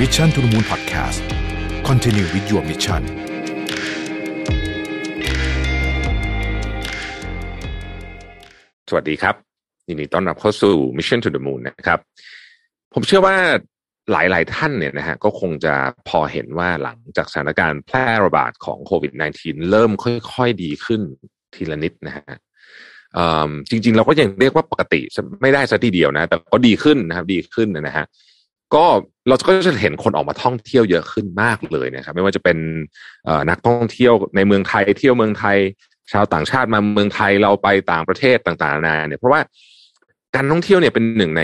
Mission to the Moon Podcast Continue with your mission สวัสดีครับยินดีต้อนรับเข้าสู่ Mission to the Moon นะครับ ผมเชื่อว่าหลายๆท่านเนี่ยนะฮะก็คงจะพอเห็นว่าหลังจากสถานการณ์แพร่ระบาดของโควิด -19 เริ่มค่อย ๆ ดีขึ้นทีละนิดนะฮะจริง ๆ เราก็ยังเรียกว่าปกติไม่ได้สัทีเดียวนะ แต่ก็ดีขึ้นนะครับ ดีขึ้นนะฮะ ก็เราก็จะเห็นคนออกมาท่องเที่ยวเยอะขึ้นมากเลยนะครับ ไม่ว่าจะเป็นนักท่องเที่ยวในเมืองไทยเที่ยวเมืองไทย ชาวต่างชาติมาเมืองไทยเราไปต่างประเทศต่างๆนานาเนี่ยเพราะว่าการท่องเที่ยวเนี่ยเป็นหนึ่งใน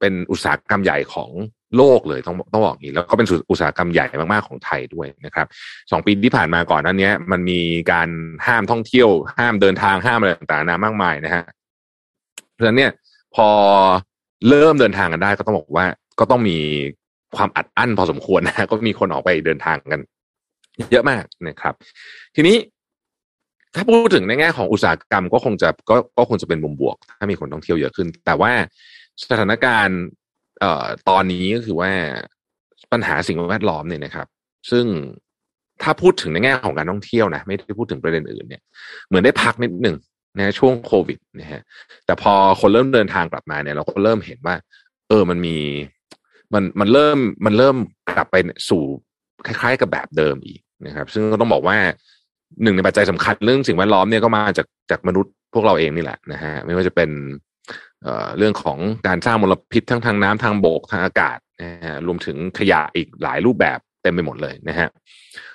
เป็นอุตสาหกรรมใหญ่ของโลกเลยต้องต้องบอกอย่างนี้แล้วก็เป็นอุตสาหกรรมใหญ่มากๆของไทยด้วยนะครับสองปีที่ผ่านมาก่อนนั้นเนี้ย มันมีการห้ามท่องเที่ยว ห้ามเดินทางห้ามอะไรต่างๆนามากมายนะฮะเพราะฉะนั้นเนี่ยพอเริ่มเดินทางกันได้ก็ต้องบอกว่า ก็ต้องมีความอัดอั้นพอสมควรนะก็มีคนออกไปเดินทางกัน เยอะมากนะครับ ทีนี้ถ้าพูดถึงในแง่ของอุตสาหกรรมก็คงจะก็ก็คงจะเป็นมุมบวก ถ้ามีคนท่องเที่ยวเยอะขึ้น แต่ว่าสถานการณ์เอ่อตอนนี้ก็คือว่าปัญหาสิ่งแวดล้อมเนี่ยนะครับ ซึ่งถ้าพูดถึงในแง่ของการท่องเที่ยวนะ ไม่ได้พูดถึงประเด็นอื่นเนี่ย เหมือนได้พักนิดหนึ่งนะช่วงโควิดนะฮะแต่พอคนเริ่มเดินทางกลับมาเนี่ย เราก็เริ่มเห็นว่า เออมันมี มันมันเริ่มมันเริ่มกลับไปสู่คล้าย ๆ กับแบบเดิมอีกนะครับ ซึ่งก็ต้องบอกว่าหนึ่งในปัจจัยสำคัญเรื่องสิ่งแวดล้อมเนี่ยก็มาจากจากมนุษย์พวกเราเองนี่แหละนะฮะไม่ว่าจะเป็นเรื่องของการสร้างมลพิษทั้งทางน้ำทางบกทางอากาศนะฮะรวมถึงขยะอีกหลายรูปแบบเต็มไปหมดเลยนะฮะ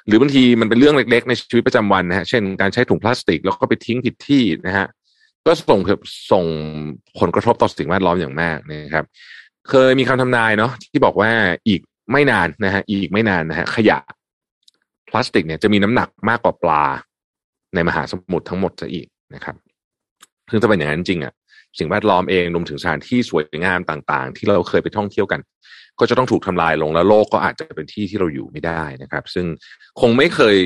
หรือบางทีมันเป็นเรื่องเล็ก ๆ ในชีวิตประจำวันนะฮะเช่นการใช้ถุงพลาสติกแล้วก็ไปทิ้งผิดที่นะฮะก็ส่งส่งผลกระทบต่อสิ่งแวดล้อมอย่างมากนะครับ เคยมีคำทำนายเนาะที่บอกว่าอีกไม่นานนะฮะอีกไม่นานนะฮะขยะพลาสติกเนี่ยจะมีน้ำหนักมากกว่าปลาในมหาสมุทรทั้งหมดจะอีกนะครับ ซึ่งถ้าเป็นอย่างนั้นจริงอะสิ่งแวดล้อมเองรวมถึงสถานที่สวยงามต่าง ๆ ที่เราเคยไปท่องเที่ยวกัน ก็จะต้องถูกทำลายลงแล้วโลกก็อาจจะเป็นที่ที่เราอยู่ไม่ได้นะครับ ซึ่งคงไม่เคย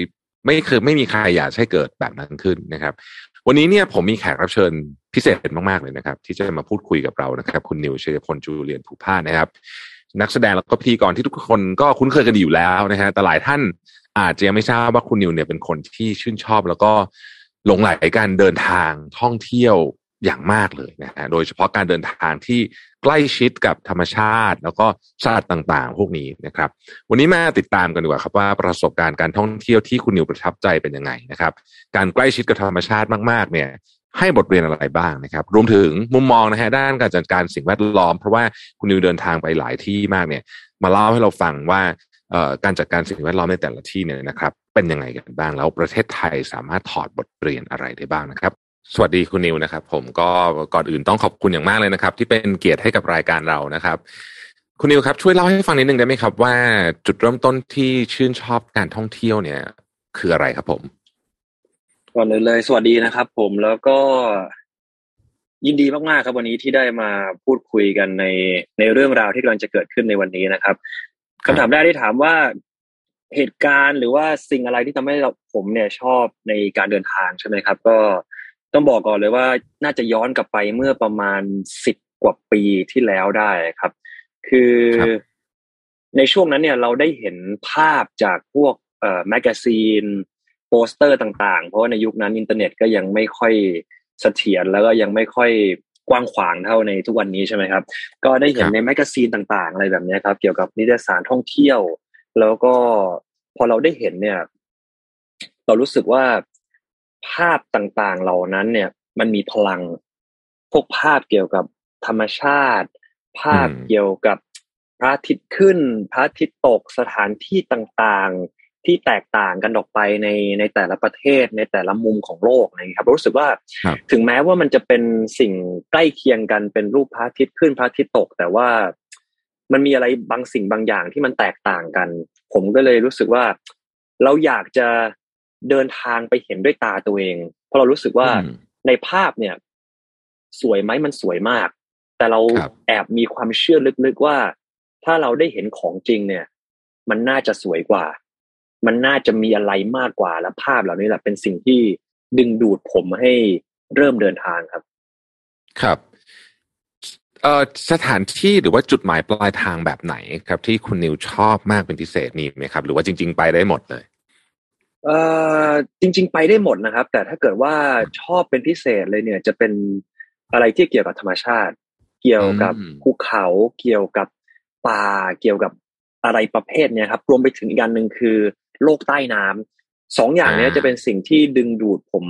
ไม่เคยไม่มีใครอยากให้เกิดแบบนั้นขึ้นนะครับ วันนี้เนี่ยผมมีแขกรับเชิญพิเศษมาก ๆ เลยนะครับ ที่จะมาพูดคุยกับเรานะครับ คุณนิวเชยพลจูเลียนผูพานะครับ นักแสดงแล้วก็พิธีกรที่ทุกคนก็คุ้นเคยกันอยู่แล้วนะฮะแต่หลายท่านอาจจะยังไม่ทราบว่าคุณนิวเนี่ยเป็นคนที่ชื่นชอบแล้วก็หลงไหลการเดินทางท่องเที่ยว อย่างมากเลยนะฮะโดยเฉพาะการเดินทางที่ใกล้ชิดกับธรรมชาติ แล้วก็สัตว์ต่างๆ พวกนี้นะครับ วันนี้มาติดตามกันดีกว่าครับว่าประสบการณ์การท่องเที่ยวที่คุณนิวประทับใจเป็นยังไงนะครับ การใกล้ชิดกับธรรมชาติมากๆเนี่ยให้บทเรียนอะไรบ้างนะครับ รวมถึงมุมมองนะฮะด้านการจัดการสิ่งแวดล้อม เพราะว่าคุณนิวเดินทางไปหลายที่มากเนี่ย มาเล่าให้เราฟังว่าการจัดการสิ่งแวดล้อมในแต่ละที่เนี่ยนะครับ เป็นยังไงกันบ้างแล้วประเทศไทยสามารถถอดบทเรียนอะไรได้บ้างนะครับ สวัสดีคุณนิวนะครับ ผมก็ก่อนอื่นต้องขอบคุณอย่างมากเลยนะครับ ที่เป็นเกียรติให้กับรายการเรานะครับ คุณนิวครับช่วยเล่าให้ฟังนิดนึงได้ไหมครับ ว่าจุดเริ่มต้นที่ชื่นชอบการท่องเที่ยวเนี่ย คืออะไรครับผมก่อนอื่นเลย สวัสดีนะครับ ผมแล้วก็ยินดีมากๆครับวันนี้ที่ได้มาพูดคุยกันในในเรื่องราวที่กำลังจะเกิดขึ้นในวันนี้นะครับคำถามแรกที่ถามว่าเหตุการณ์หรือว่าสิ่งอะไรที่ทำให้เราผมเนี่ยชอบในการเดินทางใช่ไหมครับ ก็ ต้องบอกก่อนเลยว่าน่าจะย้อนกลับไปเมื่อประมาณสิบกว่าปีที่แล้วได้ครับ คือในช่วงนั้นเนี่ยเราได้เห็นภาพจากพวกเอ่อ magazine โปสเตอร์ต่าง ๆ เพราะว่าในยุคนั้นอินเทอร์เน็ตก็ยังไม่ค่อยเสถียรแล้วก็ยังไม่ค่อยกว้างขวางเท่าในทุกวันนี้ใช่ไหมครับ ก็ได้เห็นใน magazine ต่าง ๆ อะไรแบบนี้ครับ เกี่ยวกับนิตยสารท่องเที่ยว แล้วก็พอเราได้เห็นเนี่ย เรารู้สึกว่า ภาพต่างๆ เหล่านั้นเนี่ย มันมีพลัง พวกภาพเกี่ยวกับธรรมชาติ ภาพเกี่ยวกับพระอาทิตย์ขึ้น พระอาทิตย์ตกสถานที่ต่างๆ ที่แตกต่างกันออกไปในในแต่ละประเทศในแต่ละมุมของโลกนะครับรู้สึกว่าถึงแม้ว่ามันจะเป็นสิ่งใกล้เคียงกันเป็นรูปพระอาทิตย์ขึ้นพระอาทิตย์ตก แต่ว่ามันมีอะไรบางสิ่งบางอย่างที่มันแตกต่างกัน ผมก็เลยรู้สึกว่า เราอยากจะ เดินทางไปเห็นด้วยตาตัวเอง เพราะเรารู้สึกว่าในภาพเนี่ย สวยไหมมันสวยมาก แต่เราแอบมีความเชื่อลึกๆว่า ถ้าเราได้เห็นของจริงเนี่ย มันน่าจะสวยกว่า มันน่าจะมีอะไรมากกว่าและภาพเหล่านี้แหละเป็นสิ่งที่ดึงดูดผมให้เริ่มเดินทางครับ ครับเอ่อสถานที่หรือว่าจุดหมายปลายทางแบบไหนครับ ที่คุณนิวชอบมากเป็นพิเศษนี่ไหมครับ หรือว่าจริง ๆ ไปได้หมดเลย เอ่อจริง ๆ ไปได้หมดนะครับ แต่ถ้าเกิดว่าชอบเป็นพิเศษเลยเนี่ย จะเป็นอะไรที่เกี่ยวกับธรรมชาติ เกี่ยวกับอืมภูเขาเกี่ยวกับป่าเกี่ยวกับอะไรประเภทเนี่ยครับ รวมไปถึงอีกอันหนึ่งคือ โลกใต้น้ำสองอย่างเนี้ยจะเป็นสิ่งที่ดึงดูดผม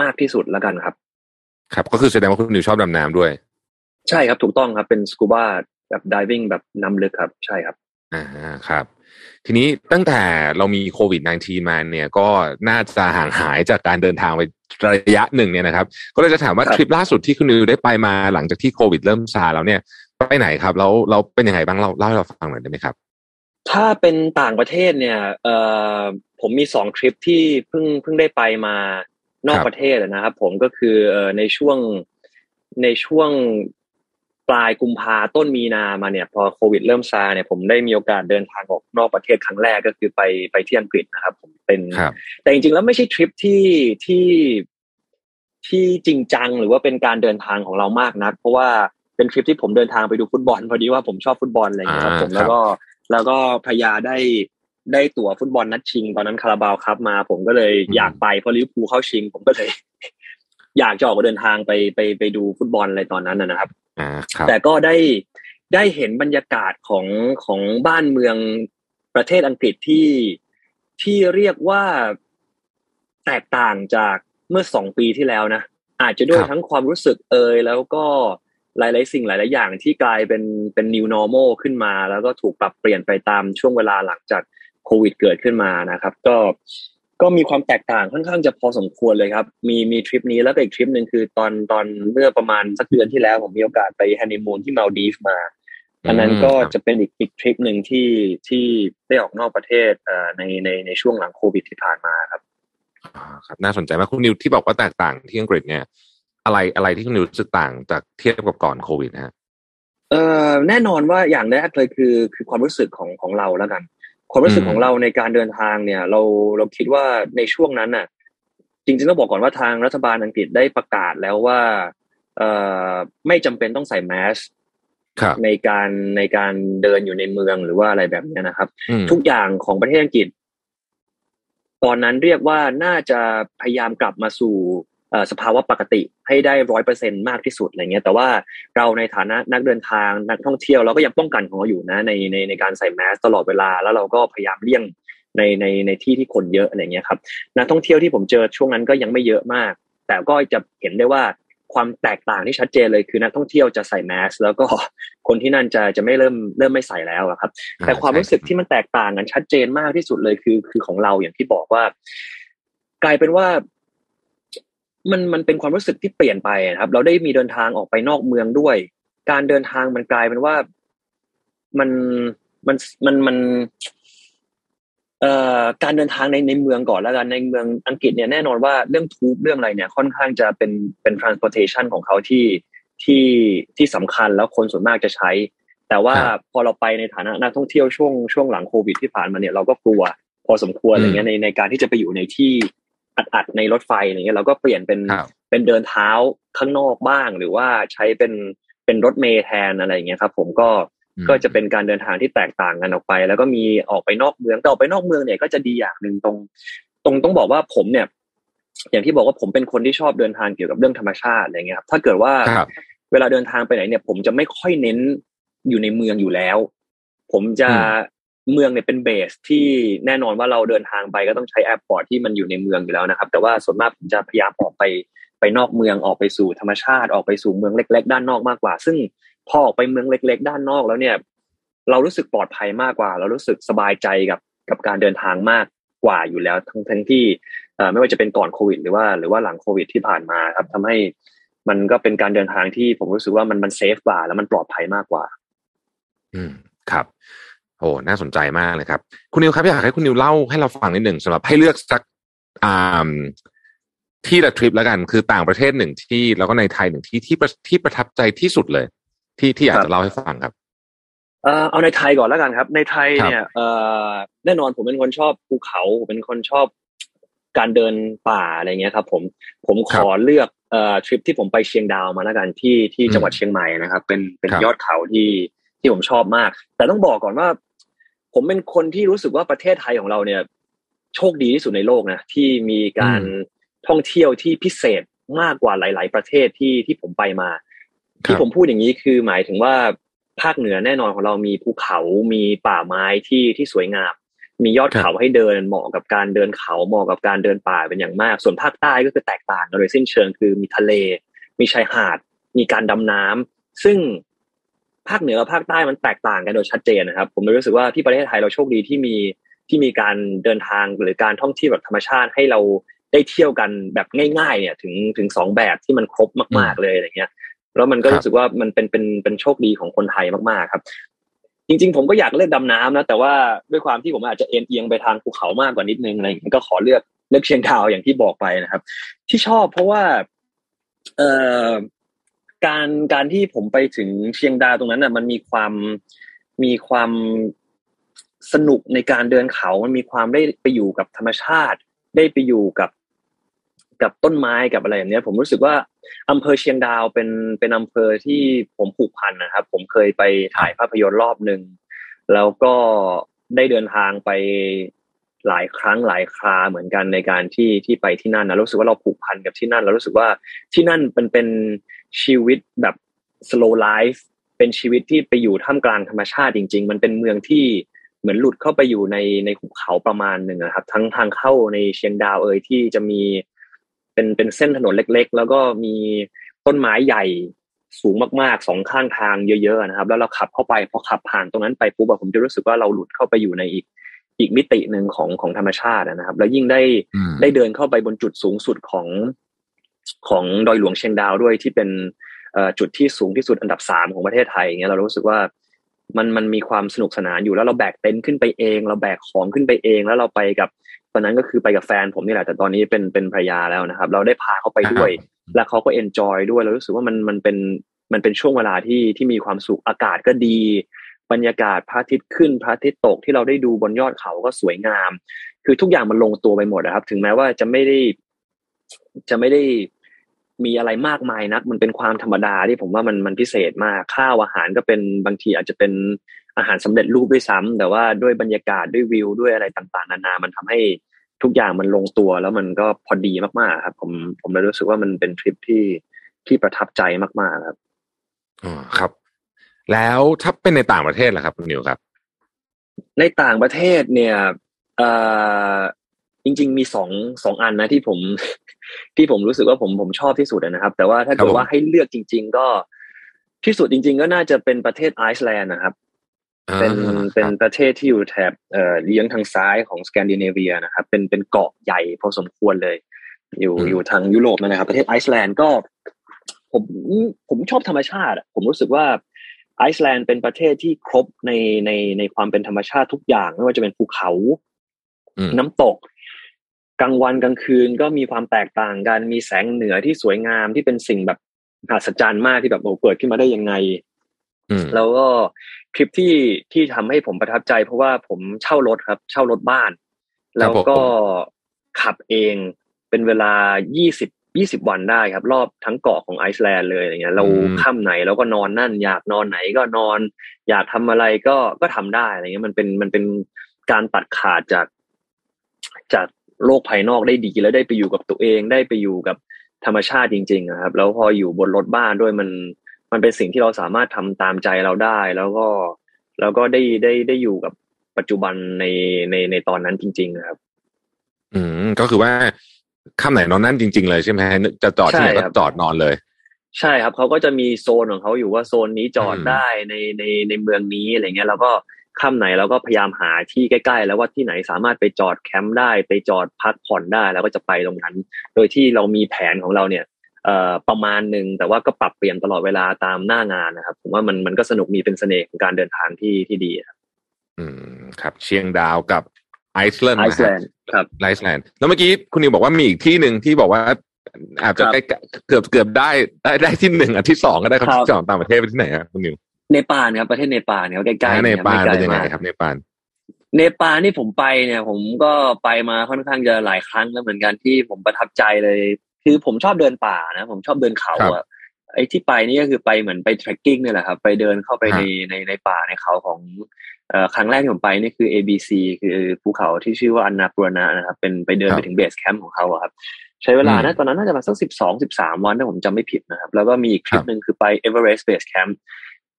มากที่สุดแล้วกันครับ ครับ ก็คือแสดงว่าคุณนิวชอบดำน้ำด้วย ใช่ครับถูกต้องครับเป็นสกูบ้าแบบดิวิ่งแบบน้ำลึกครับ ใช่ครับ อ่าครับ ทีนี้ตั้งแต่เรามีโควิด -19 มาเนี่ยก็น่าจะห่างหายจากการเดินทางไประยะหนึ่งเนี่ยนะครับ ก็เลยจะถามว่าครับทริปล่าสุดที่คุณนิวได้ไปมาหลังจากที่โควิด เริ่มซาแล้วเนี่ยไปไหนครับแล้วเราเป็นยังไงบ้างเราเล่าให้เราฟังหน่อยได้ไหมครับ ถ้าเป็นต่างประเทศเนี่ยเอ่อผมมีสองทริปที่เพิ่งเพิ่งได้ไปมานอกครับประเทศนะครับ ผมก็คือเอ่อในช่วงในช่วง ปลายกุมภาต้นมีนามาเนี่ย พอโควิดเริ่มซาเนี่ยผมได้มีโอกาสเดินทางออกนอกประเทศครั้งแรกก็คือไปไปที่อังกฤษนะครับ ผมเป็นครับแต่จริงๆแล้วไม่ใช่ทริปที่ที่ที่จริงจังหรือว่าเป็นการเดินทางของเรามากนัก เพราะว่าเป็นทริปที่ผมเดินทางไปดูฟุตบอลพอดีว่าผมชอบฟุตบอลอะไรอย่างเงี้ยครับอ่าผมครับแล้วก็แล้วก็พยาได้ได้ตั๋วฟุตบอลนัดชิง ตอนนั้นคาราบาวครับมา ผมก็เลยอยากไปเพราะลิเวอร์พูลเข้าชิง ผมก็เลยอยากจะออกมาเดินทางไปไปไปดูฟุตบอลอะไรตอนนั้นนะนะครับ อ่าครับแต่ก็ได้ได้เห็นบรรยากาศของของบ้านเมืองประเทศอังกฤษที่ที่เรียกว่าแตกต่างจากเมื่อสองปีที่แล้วนะอาจจะด้วยครับทั้งความรู้สึกเอ่ยแล้วก็หลาย ๆ สิ่งหลาย ๆ อย่างที่กลายเป็นเป็น new normal ขึ้นมา แล้วก็ถูกปรับเปลี่ยนไปตามช่วงเวลาหลังจากโควิดเกิดขึ้นมานะครับ ก็ ก็มีความแตกต่างค่อนข้างจะพอสมควรเลยครับ มีมีทริปนี้แล้วก็อีกทริปหนึ่งคือตอนตอนเมื่อประมาณสักเดือนที่แล้วผมมีโอกาสไปฮันนีมูนที่มาลดีฟมาอันนั้นก็อืมครับจะเป็นอีกอีกทริปหนึ่งที่ที่ได้ออกนอกประเทศเอ่อในในในช่วงหลังโควิดที่ผ่านมาครับอ่าครับน่าสนใจมากคุณนิวที่บอกว่าแตกต่างที่อังกฤษเนี่ย อะไรอะไรที่คุณนิวรู้สึกต่างจากเทียบกับก่อนโควิดนะฮะเอ่อแน่นอนว่าอย่างแรกเลยคือคือความรู้สึกของของเราแล้วกัน ความรู้สึกอืมของเราในการเดินทางเนี่ย เราเราคิดว่าในช่วงนั้นน่ะ จริงๆต้องบอกก่อนว่าทางรัฐบาลอังกฤษได้ประกาศแล้วว่าเอ่อไม่จำเป็นต้องใส่แมสครับในการในการเดินอยู่ในเมืองหรือว่าอะไรแบบเนี้ยนะครับอืมทุกอย่างของประเทศอังกฤษ ตอนนั้นเรียกว่าน่าจะพยายามกลับมาสู่เอ่อ สภาวะปกติให้ได้ร้อยเปอร์เซ็นมากที่สุดอะไรเงี้ยแต่ว่าเราในฐานะนักเดินทางนักท่องเที่ยวเราก็ยังป้องกันของเราอยู่นะในในในการใส่แมสตลอดเวลาแล้วเราก็พยายามเลี่ยงในในในที่ที่คนเยอะอะไรเงี้ยครับนักท่องเที่ยวที่ผมเจอช่วงนั้นก็ยังไม่เยอะมาก แต่ก็จะเห็นได้ว่าความแตกต่างที่ชัดเจนเลยคือนักท่องเที่ยวจะใส่แมสแล้วก็คนที่นั่นจะจะไม่เริ่มเริ่มไม่ใส่แล้วอะครับ แต่ความรู้สึกที่มันแตกต่างกันชัดเจนมากที่สุดเลยคือคือของเราอย่างที่บอกว่า กลายเป็นว่า มันมันเป็นความรู้สึกที่เปลี่ยนไปนะครับ เราได้มีเดินทางออกไปนอกเมืองด้วย การเดินทางมันกลายเป็นว่ามันมันมันมันเอ่อการเดินทางในในเมืองก่อนแล้วกันในเมืองอังกฤษเนี่ยแน่นอนว่าเรื่องทูบเรื่องอะไรเนี่ย ค่อนข้างจะเป็นเป็น transportation ของเขาที่ที่ที่สำคัญแล้วคนส่วนมากจะใช้ แต่ว่าครับพอเราไปในฐานะนักท่องเที่ยวช่วงช่วงหลังโควิดที่ผ่านมาเนี่ยเราก็กลัว พอสมควรอะไรเงี้ยในในการที่จะไปอยู่ในที่ อัดๆในรถไฟอะไรเงี้ยเราก็เปลี่ยนเป็นครับเป็นเดินเท้าข้างนอกบ้าง หรือว่าใช้เป็นเป็นรถเมล์แทนอะไรอย่างเงี้ยครับ ผมก็อืมก็จะเป็นการเดินทางที่แตกต่างกันออกไป แล้วก็มีออกไปนอกเมืองแต่ออกไปนอกเมืองเนี่ยก็จะดีอย่างหนึ่งตรง ตรงต้องบอกว่าผมเนี่ย อย่างที่บอกว่าผมเป็นคนที่ชอบเดินทางเกี่ยวกับเรื่องธรรมชาติอะไรเงี้ยครับถ้าเกิดว่าครับเวลาเดินทางไปไหนเนี่ย ผมจะไม่ค่อยเน้นอยู่ในเมืองอยู่แล้ว ผมจะอืม เมืองเนี่ยเป็น base ที่แน่นอนว่าเราเดินทางไปก็ต้องใช้ airport ที่มันอยู่ในเมืองอยู่แล้วนะครับ แต่ว่าส่วนมากผมจะพยายามออกไปไปนอกเมืองออกไปสู่ธรรมชาติออกไปสู่เมืองเล็ก ๆ ด้านนอกมากกว่า ซึ่งพอออกไปเมืองเล็ก ๆ ด้านนอกแล้วเนี่ย เรารู้สึกปลอดภัยมากกว่า เรารู้สึกสบายใจกับกับการเดินทางมากกว่าอยู่แล้วทั้งทั้งที่ไม่ว่าจะเป็นก่อนโควิด หรือว่าหรือว่าหลังโควิดที่ผ่านมาครับทำให้มันก็เป็นการเดินทางที่ผมรู้สึกว่ามันมันเซฟกว่า แล้วมันปลอดภัยมากกว่า อืมครับ โอ้น่าสนใจมากเลยครับ คุณนิวครับอยากให้คุณนิวเล่าให้เราฟังนิดหนึ่งสำหรับให้เลือกสักอ่าที่ละทริปแล้วกัน คือต่างประเทศหนึ่งที่แล้วก็ในไทยหนึ่งที่ที่ประที่ประทับใจที่สุดเลย ที่ที่อยากครับจะเล่าให้ฟังครับเอ่อเอาในไทยก่อนแล้วกันครับ ในไทยครับเนี่ยเอ่อแน่นอนผมเป็นคนชอบภูเขาผมเป็นคนชอบการเดินป่าอะไรเงี้ยครับ ผมผมขอเลือกเอ่อทริปที่ผมไปเชียงดาวมาแล้วกันที่ที่จังหวัดเชียงใหม่นะครับ เป็นเป็นครับยอดเขาที่ที่ผมชอบมาก แต่ต้องบอกก่อนว่า ผมเป็นคนที่รู้สึกว่าประเทศไทยของเราเนี่ย โชคดีที่สุดในโลกนะที่มีการท่องเที่ยวที่พิเศษมากกว่าหลาย ๆ ประเทศที่ที่ผมไปมาครับที่ผมพูดอย่างนี้คือหมายถึงว่าภาคเหนือแน่นอนของเรามีภูเขามีป่าไม้ที่ที่สวยงาม มียอดเขาให้เดินเหมาะกับการเดินเขาเหมาะกับการเดินป่าเป็นอย่างมาก ส่วนภาคใต้ก็คือแตกต่างกันโดยสิ้นเชิงคือมีทะเล มีชายหาด มีการดำน้ำซึ่ง ภาคเหนือภาคใต้มันแตกต่างกันโดยชัดเจนนะครับ ผมเลยรู้สึกว่าที่ประเทศไทยเราโชคดีที่มีที่มีการเดินทางหรือการท่องเที่ยวแบบธรรมชาติให้เราได้เที่ยวกันแบบง่าย ๆ เนี่ยถึงถึงสองแบบที่มันครบมากๆเลยอะไรเงี้ยแล้วมันก็รู้สึกว่ามันเป็นเป็นเป็นโชคดีของคนไทยมากๆครับ จริง ๆ ผมก็อยากเลือกดำน้ำนะแต่ว่าด้วยความที่ผมอาจจะเอ็นเอียงไปทางภูเขามากกว่านิดนึงอะไรอย่างเงี้ยก็ขอเลือกเลือกเชียงดาวอย่างที่บอกไปนะครับ ที่ชอบเพราะว่า เอ่อ การการที่ผมไปถึงเชียงดาวตรงนั้นน่ะ มันมีความมีความสนุกในการเดินเขา มันมีความได้ไปอยู่กับธรรมชาติ ได้ไปอยู่กับกับต้นไม้กับอะไรอย่างเนี้ย ผมรู้สึกว่าอำเภอเชียงดาวเป็นเป็นอำเภอที่ผมผูกพันนะครับ ผมเคยไปถ่ายภาพยนตร์รอบหนึ่งแล้วก็ได้เดินทางไปหลายครั้งหลายคราเหมือนกันในการที่ที่ไปที่นั่นนะรู้สึกว่าเราผูกพันกับที่นั่นแล้วรู้สึกว่าที่นั่นเป็นเป็น ชีวิตแบบ slow life เป็นชีวิตที่ไปอยู่ท่ามกลางธรรมชาติจริง ๆ มันเป็นเมืองที่เหมือนหลุดเข้าไปอยู่ในในหุบเขาประมาณหนึ่งนะครับ ทั้งทางเข้าในเชียงดาวเอยที่จะมีเป็นเป็นเส้นถนนเล็ก ๆ แล้วก็มีต้นไม้ใหญ่สูงมากๆสองข้างทางเยอะๆนะครับ แล้วเราขับเข้าไปพอขับผ่านตรงนั้นไปปุ๊บอะผมจะรู้สึกว่าเราหลุดเข้าไปอยู่ในอีกอีกมิติหนึ่งของของธรรมชาตินะครับ แล้วยิ่งได้อืมได้เดินเข้าไปบนจุดสูงสุดของ ของดอยหลวงเชียงดาวด้วยที่เป็นเอ่อจุดที่สูงที่สุดอันดับสามของประเทศไทยเงี้ยเรารู้สึกว่ามันมันมีความสนุกสนานอยู่แล้วเราแบกเต็นท์ขึ้นไปเอง เราแบกของขึ้นไปเอง แล้วเราไปกับตอนนั้นก็คือไปกับแฟนผมนี่แหละแต่ตอนนี้เป็นเป็นภรรยาแล้วนะครับ เราได้พาเขาไปด้วย และเขาก็เอนจอยด้วยเรารู้สึกว่ามันมันเป็นมันเป็นช่วงเวลาที่ที่มีความสุขอากาศก็ดี บรรยากาศพระอาทิตย์ขึ้นพระอาทิตย์ตกที่เราได้ดูบนยอดเขาก็สวยงาม คือทุกอย่างมันลงตัวไปหมดนะครับ ถึงแม้ว่าจะไม่ได้จะไม่ได้ มีอะไรมากมายนัก มันเป็นความธรรมดาที่ผมว่ามันมันพิเศษมากข้าวอาหารก็เป็นบางทีอาจจะเป็นอาหารสำเร็จรูปด้วยซ้ำแต่ว่าด้วยบรรยากาศด้วยวิวด้วยอะไรต่างๆ นานา มันทำให้ทุกอย่างมันลงตัวแล้วมันก็พอดีมากๆครับ ผมผมเลยรู้สึกว่ามันเป็นทริปที่ที่ประทับใจมากๆครับอ๋อครับ แล้วถ้าเป็นในต่างประเทศล่ะครับคุณนิวครับ ในต่างประเทศเนี่ยเอ่อ จริง ๆ มีสองสองอันนะที่ผม ที่ผมรู้สึกว่าผมผมชอบที่สุดนะครับ แต่ว่าถ้าครัเกิบดผมว่าให้เลือกจริง ๆ ก็ที่สุดจริง ๆ ก็น่าจะเป็นประเทศไอซ์แลนด์นะครับ เป็นอ่าเป็นครับประเทศที่อยู่แถบเอ่อเยื้องทางซ้ายของสแกนดิเนเวียนะครับ เป็นเป็นเกาะใหญ่พอสมควรเลย อยู่อยู่ทางยุโรปนะครับ ประเทศไอซ์แลนด์ก็ ผมผมชอบธรรมชาติอะผมรู้สึกว่าไอซ์แลนด์เป็นประเทศที่ครบในในในความเป็นธรรมชาติทุกอย่าง ไม่ว่าจะเป็นภูเขาอืมน้ำตก กลางวันกลางคืนก็มีความแตกต่างกัน มีแสงเหนือที่สวยงามที่เป็นสิ่งแบบมหัศจรรย์มากที่แบบโอ้เกิดขึ้นมาได้ยังไงอืมแล้วก็ทริปที่ที่ทำให้ผมประทับใจ เพราะว่าผมเช่ารถครับ เช่ารถบ้าน แล้วก็ขับเองเป็นเวลา20 20วันได้ครับ รอบทั้งเกาะของไอซ์แลนด์เลยอย่างเงี้ย เราค่ำไหนเราก็นอนนั่น อยากนอนไหนก็นอน อยากทำอะไรก็ก็ทำได้อะไรเงี้ยมันเป็นมันเป็นการตัดขาดจากจาก โลกภายนอกได้ดีแล้วได้ไปอยู่กับตัวเองได้ไปอยู่กับธรรมชาติจริงๆนะครับ แล้วพออยู่บนรถบ้านด้วยมันมันเป็นสิ่งที่เราสามารถทำตามใจเราได้ แล้วก็แล้วก็ได้ได้ได้อยู่กับปัจจุบันในในในตอนนั้นจริงๆนะครับ อืมก็คือว่าค่ำไหนนอนนั่นจริง ๆ เลยใช่ไหมฮะจะจอดที่ไหนใช่ก็ครับจอดนอนเลย ใช่ครับเขาก็จะมีโซนของเขาอยู่ว่าโซนนี้จอดอืมได้ในในในเมืองนี้อะไรเงี้ย แล้วก็ ค่ำไหนเราก็พยายามหาที่ใกล้ ๆ แล้วว่าที่ไหนสามารถไปจอดแคมป์ได้ไปจอดพักผ่อนได้แล้วก็จะไปตรงนั้น โดยที่เรามีแผนของเราเนี่ยเอ่อประมาณหนึ่งแต่ว่าก็ปรับเปลี่ยนตลอดเวลาตามหน้างานนะครับ ผมว่ามันมันก็สนุกมีเป็นเสน่ห์ของการเดินทางที่ที่ดีครับอืมครับ เชียงดาวกับไอซ์แลนด์ไอนะซ์แลฮะนด์ครับไอซ์แลนด์แล้วเมื่อกี้คุณนิวบอกว่ามีอีกที่หนึ่งที่บอกว่าอาจจะครับใกล้เกือบเกือบได้ได้ได้ที่หนึ่งอันที่สองก็ได้ครับครับที่สองต่างประเทศไปที่ไหนครับคุณนิว เนปาลครับประเทศเนปาลครับใกล้ๆเนครับปาลไม่ไกลเป็นยังไงมากครับเนปาลเนปาลนี่ผมไปเนี่ย ผมก็ไปมาค่อนข้างจะหลายครั้งแล้วเหมือนกันที่ผมประทับใจเลย คือผมชอบเดินป่านะผมชอบเดินเขาอะไอ้ที่ไปนี่ก็คือไปเหมือนไป trekking เนี่ยแหละครับไปเดินเข้าไปในในในป่าในเขาของเอ่อครั้งแรกที่ผมไปนี่คือ ABC คือภูเขาที่ชื่อว่าอันนาปูรณะนะครับ เป็นไปเดินไปถึงเบสแคมป์ของเขาครับ ใช้เวลานะตอนนั้นน่าจะมาสักสิบสองสิบสามวันถ้าผมจำไม่ผิดนะครับ แล้วก็มีอีกทริปหนึ่งคือไป Everest Base Camp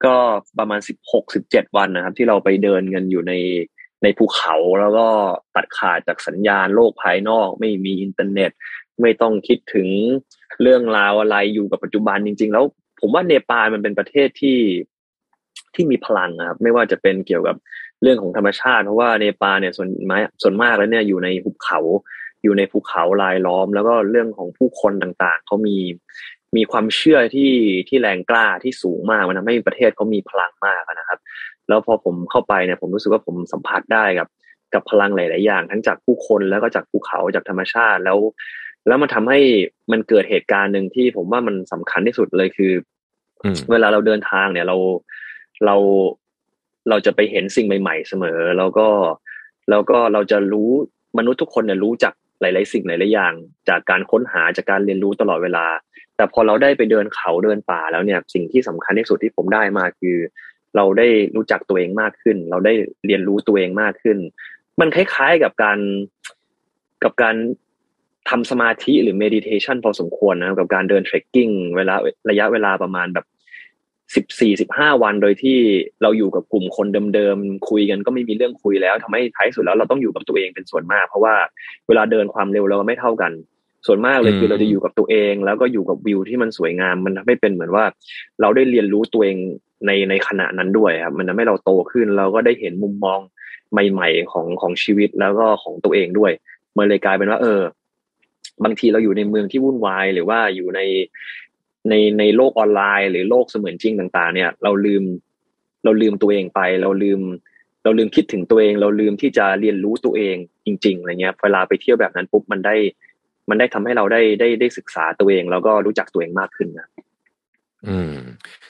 ก็ประมาณสิบหกสิบเจ็ดวันนะครับ ที่เราไปเดินกันอยู่ในในภูเขาแล้วก็ตัดขาดจากสัญญาณโลกภายนอก ไม่มีอินเทอร์เน็ต ไม่ต้องคิดถึงเรื่องราวอะไรอยู่กับปัจจุบันจริง ๆ แล้ว ผมว่าเนปาลมันเป็นประเทศที่ที่มีพลังนะครับ ไม่ว่าจะเป็นเกี่ยวกับเรื่องของธรรมชาติ เพราะว่าเนปาลเนี่ยส่วนมาส่วนมากแล้วเนี่ยอยู่ในภูเขา อยู่ในภูเขาลายล้อม แล้วก็เรื่องของผู้คนต่างๆเขามี มีความเชื่อที่ที่แรงกล้าที่สูงมากมันทำให้ประเทศเขามีพลังมากนะครับ แล้วพอผมเข้าไปเนี่ยผมรู้สึกว่าผมสัมผัสได้กับ กับพลังหลาย ๆ อย่าง ทั้งจากผู้คนแล้วก็จากภูเขาจากธรรมชาติแล้ว แล้วมันทำให้มันเกิดเหตุการณ์หนึ่งที่ผมว่ามันสำคัญที่สุดเลยคือเวลาเราเดินทางเนี่ยเราเราเราจะไปเห็นสิ่งใหม่ ๆ เสมอ แล้วก็แล้วก็เราจะรู้มนุษย์ทุกคนเนี่ยรู้จัก หลาย ๆ สิ่งหลาย ๆ อย่าง จากการค้นหาจากการเรียนรู้ตลอดเวลา แต่พอเราได้ไปเดินเขาเดินป่าแล้วเนี่ยสิ่งที่สำคัญที่สุดที่ผมได้มาคือ เราได้รู้จักตัวเองมากขึ้น เราได้เรียนรู้ตัวเองมากขึ้น มันคล้าย ๆ กับการกับการทำสมาธิหรือเมดิเทชันพอสมควรนะกับการเดินเทรคกิ้งเวลาระยะเวลาประมาณแบบ สิบสี่สิบห้าวันโดยที่เราอยู่กับกลุ่มคนเดิมๆคุยกันก็ไม่มีเรื่องคุยแล้วทำให้ท้ายสุดแล้วเราต้องอยู่กับตัวเองเป็นส่วนมาก เพราะว่าเวลาเดินความเร็วเราไม่เท่ากัน ส่วนมากเลยคือเราจะอยู่กับตัวเอง แล้วก็อยู่กับวิวที่มันสวยงาม มันทำให้เป็นเหมือนว่า เราได้เรียนรู้ตัวเองในในขณะนั้นด้วยครับมันทำให้เราโตขึ้นเราก็ได้เห็นมุมมองใหม่ ๆ ของของชีวิตแล้วก็ของตัวเองด้วยมันเลยกลายเป็นว่า เออ บางทีเราอยู่ในเมืองที่วุ่นวาย หรือว่าอยู่ใน ในในโลกออนไลน์ หรือโลกเสมือนจริงต่าง ๆ เนี่ย เราลืมเราลืมตัวเองไป เราลืม เราลืมคิดถึงตัวเอง เราลืมที่จะเรียนรู้ตัวเองจริง ๆอะไรเงี้ยเวลาไปเที่ยวแบบนั้นปุ๊บมันได้ มันได้ทำให้เราได้ได้ได้ศึกษาตัวเอง แล้วก็รู้จักตัวเองมากขึ้นนะอืม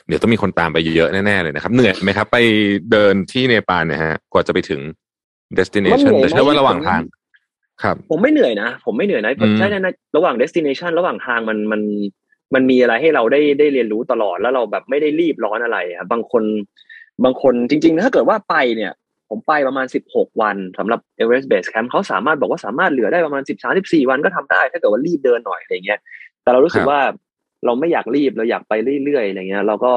เดี๋ยวต้องมีคนตามไปเยอะแน่ๆเลยนะครับ เหนื่อยไหมครับ ไปเดินที่เนปาลเนี่ยฮะ กว่าจะไปถึง destination แต่เชื่อว่าระหว่างทางครับ ผมไม่เหนื่อยนะ ผมไม่เหนื่อยนะใช่ในระหว่าง destination ระหว่างทางมันมัน มันมีอะไรให้เราได้ได้เรียนรู้ตลอดแล้วเราแบบไม่ได้รีบร้อนอะไรอะบางคนบางคนจริง ๆ ถ้าเกิดว่าไปเนี่ยผมไปประมาณสิบหกวันสำหรับ Everest Base Camp เขาสามารถบอกว่าสามารถเหลือได้ประมาณสิบสามสิบสี่วันก็ทำได้ ถ้าเกิดว่ารีบเดินหน่อยอะไรเงี้ยแต่เรารู้สึกว่าเราไม่อยากรีบเราอยากไปเรื่อยๆอะไรเงี้ย เราก็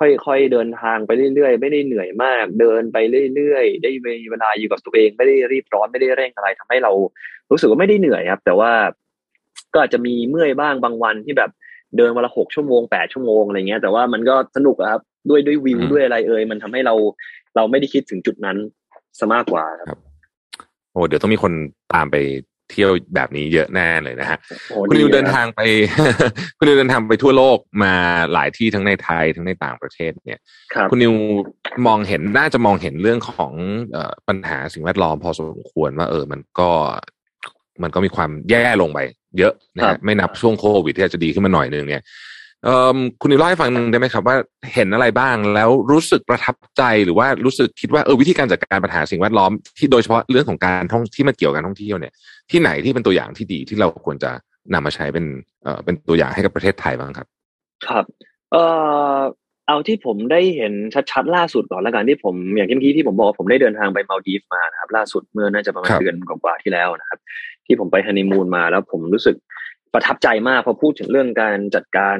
ค่อยๆเดินทางไปเรื่อยๆ ไม่ได้เหนื่อยมาก เดินไปเรื่อยๆ ได้เวลาอยู่กับตัวเองไม่ได้รีบร้อนไม่ได้เร่งอะไรทำให้เรารู้สึกว่าไม่ได้เหนื่อยครับ แต่ว่าก็อาจจะมีเมื่อยบ้างบางวันที่แบบ เดินวันละหกชั่วโมงแปดชั่วโมงอะไรเงี้ยแต่ว่ามันก็สนุกครับด้วยด้วยวิวด้วยอะไรเอ่ยมันทำให้เราเราไม่ได้คิดถึงจุดนั้นซะมากกว่าครับโอ้เดี๋ยวต้องมีคนตามไปเที่ยวแบบนี้เยอะแน่เลยนะฮะคุณนิวเดินทางไป คุณนิวเดินทางไปทั่วโลกมาหลายที่ทั้งในไทยทั้งในต่างประเทศเนี่ยคุณนิวมองเห็นน่าจะมองเห็นเรื่องของปัญหาสิ่งแวดล้อมพอสมควรว่าเออมันก็มันก็มีความแย่ลงไป เยอะนะฮะไม่นับช่วงโควิดที่อาจจะดีขึ้นมาหน่อยนึงเนี่ยคุณนิวเล่าให้ฟังหนึ่งได้ไหมครับว่าเห็นอะไรบ้างแล้วรู้สึกประทับใจหรือว่ารู้สึกคิดว่าเออวิธีการจัดการปัญหาสิ่งแวดล้อมที่โดยเฉพาะเรื่องของการท่องที่มันเกี่ยวกับการท่องเที่ยวเนี่ยที่ไหนที่เป็นตัวอย่างที่ดีที่เราควรจะนำมาใช้เป็นเอ่อเป็นตัวอย่างให้กับประเทศไทยบ้างครับ ครับ เอ่อ เอาที่ผมได้เห็นชัดๆล่าสุดก่อนแล้วกันที่ผมอย่างที่เมื่อกี้ที่ผมบอกผมได้เดินทางไปมาลดีฟมานะครับ ล่าสุดเมื่อน่าจะประมาณเดือนกว่าที่แล้วนะครับ ที่ผมไปฮันนีมูนมาแล้วผมรู้สึกประทับใจมากพอพูดถึงเรื่องการจัดการ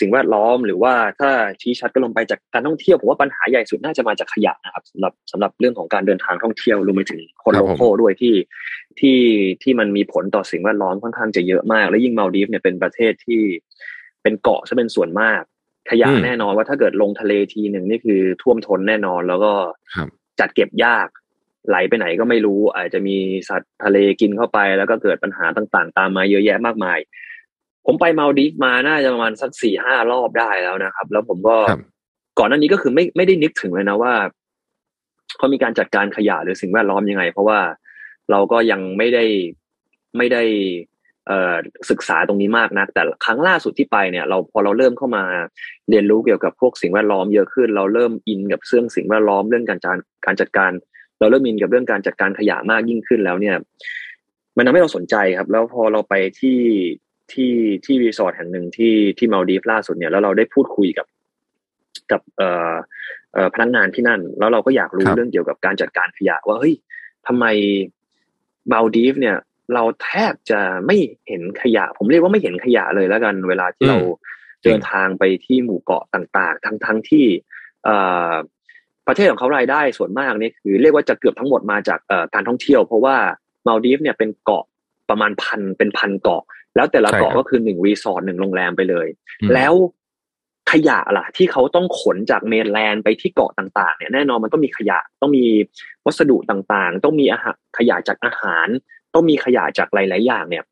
สิ่งแวดล้อมหรือว่าถ้าชี้ชัดก็ลงไปจากการท่องเที่ยวผมว่าปัญหาใหญ่สุดน่าจะมาจากขยะนะครับสำหรับสำหรับเรื่องของการเดินทางท่องเที่ยวรวมไปถึงคนโลโก้ด้วยที่ที่ที่มันมีผลต่อสิ่งแวดล้อมค่อนข้างจะเยอะมาก และยิ่งมาลดีฟเนี่ยเป็นประเทศที่เป็นเกาะซะเป็นส่วนมาก ขยะแน่นอนว่าถ้าเกิดลงทะเลทีหนึ่งนี่คือท่วมท้นแน่นอน แล้วก็จัดเก็บยาก ไหลไปไหนก็ไม่รู้ อาจจะมีสัตว์ทะเลกินเข้าไป แล้วก็เกิดปัญหาต่างๆ ตามมาเยอะแยะมากมาย ผมไปมาดีฟมาน่าจะประมาณสักสี่ห้ารอบได้แล้วนะครับ แล้วผมก็ก่อนหน้านี้ก็คือไม่ไม่ได้นึกถึงเลยนะว่าเขามีการจัดการขยะหรือสิ่งแวดล้อมยังไง เพราะว่าเราก็ยังไม่ได้ไม่ได้ ศึกษาตรงนี้มากนัก แต่ครั้งล่าสุดที่ไปเนี่ยเราพอเราเริ่มเข้ามาเรียนรู้เกี่ยวกับพวกสิ่งแวดล้อมเยอะขึ้น เราเริ่มอินกับเรื่องสิ่งแวดล้อมเรื่องการจัดการจัดการ เราเริ่มอินกับเรื่องการจัดการขยะมากยิ่งขึ้นแล้วเนี่ย มันทำให้เราสนใจครับ แล้วพอเราไปที่ที่ที่รีสอร์ทแห่งหนึ่งที่ที่มาลดีฟล่าสุดเนี่ยแล้วเราได้พูดคุยกับกับเอ่อเอ่อพนักงานที่นั่น แล้วเราก็อยากรู้ครับเรื่องเกี่ยวกับการจัดการขยะ ว่าเฮ้ยทำไมมาลดีฟเนี่ย เราแทบจะไม่เห็นขยะ ผมเรียกว่าไม่เห็นขยะเลยแล้วกัน เวลาที่เราจริงเดินทางไปที่หมู่เกาะต่างๆ ทั้งทั้งที่เอ่อประเทศของเขารายได้ส่วนมากเนี่ยคือ เรียกว่าจะเกือบทั้งหมดมาจากเอ่อการท่องเที่ยว เพราะว่ามาลดีฟเนี่ยเป็นเกาะประมาณพันเป็นพันเกาะ แล้วแต่ละใช่เกาะครับก็คือหนึ่งรีสอร์ทหนึ่งโรงแรมไปเลยอืมแล้วขยะล่ะ ที่เขาต้องขนจาก mainland ไปที่เกาะต่างๆ เนี่ยแน่นอนมันต้องมีขยะต้องมีวัสดุต่างๆ ต้องมีอาหารขยะจากอาหาร ต้องมีขยะจากหลาย ๆ อย่างเนี่ย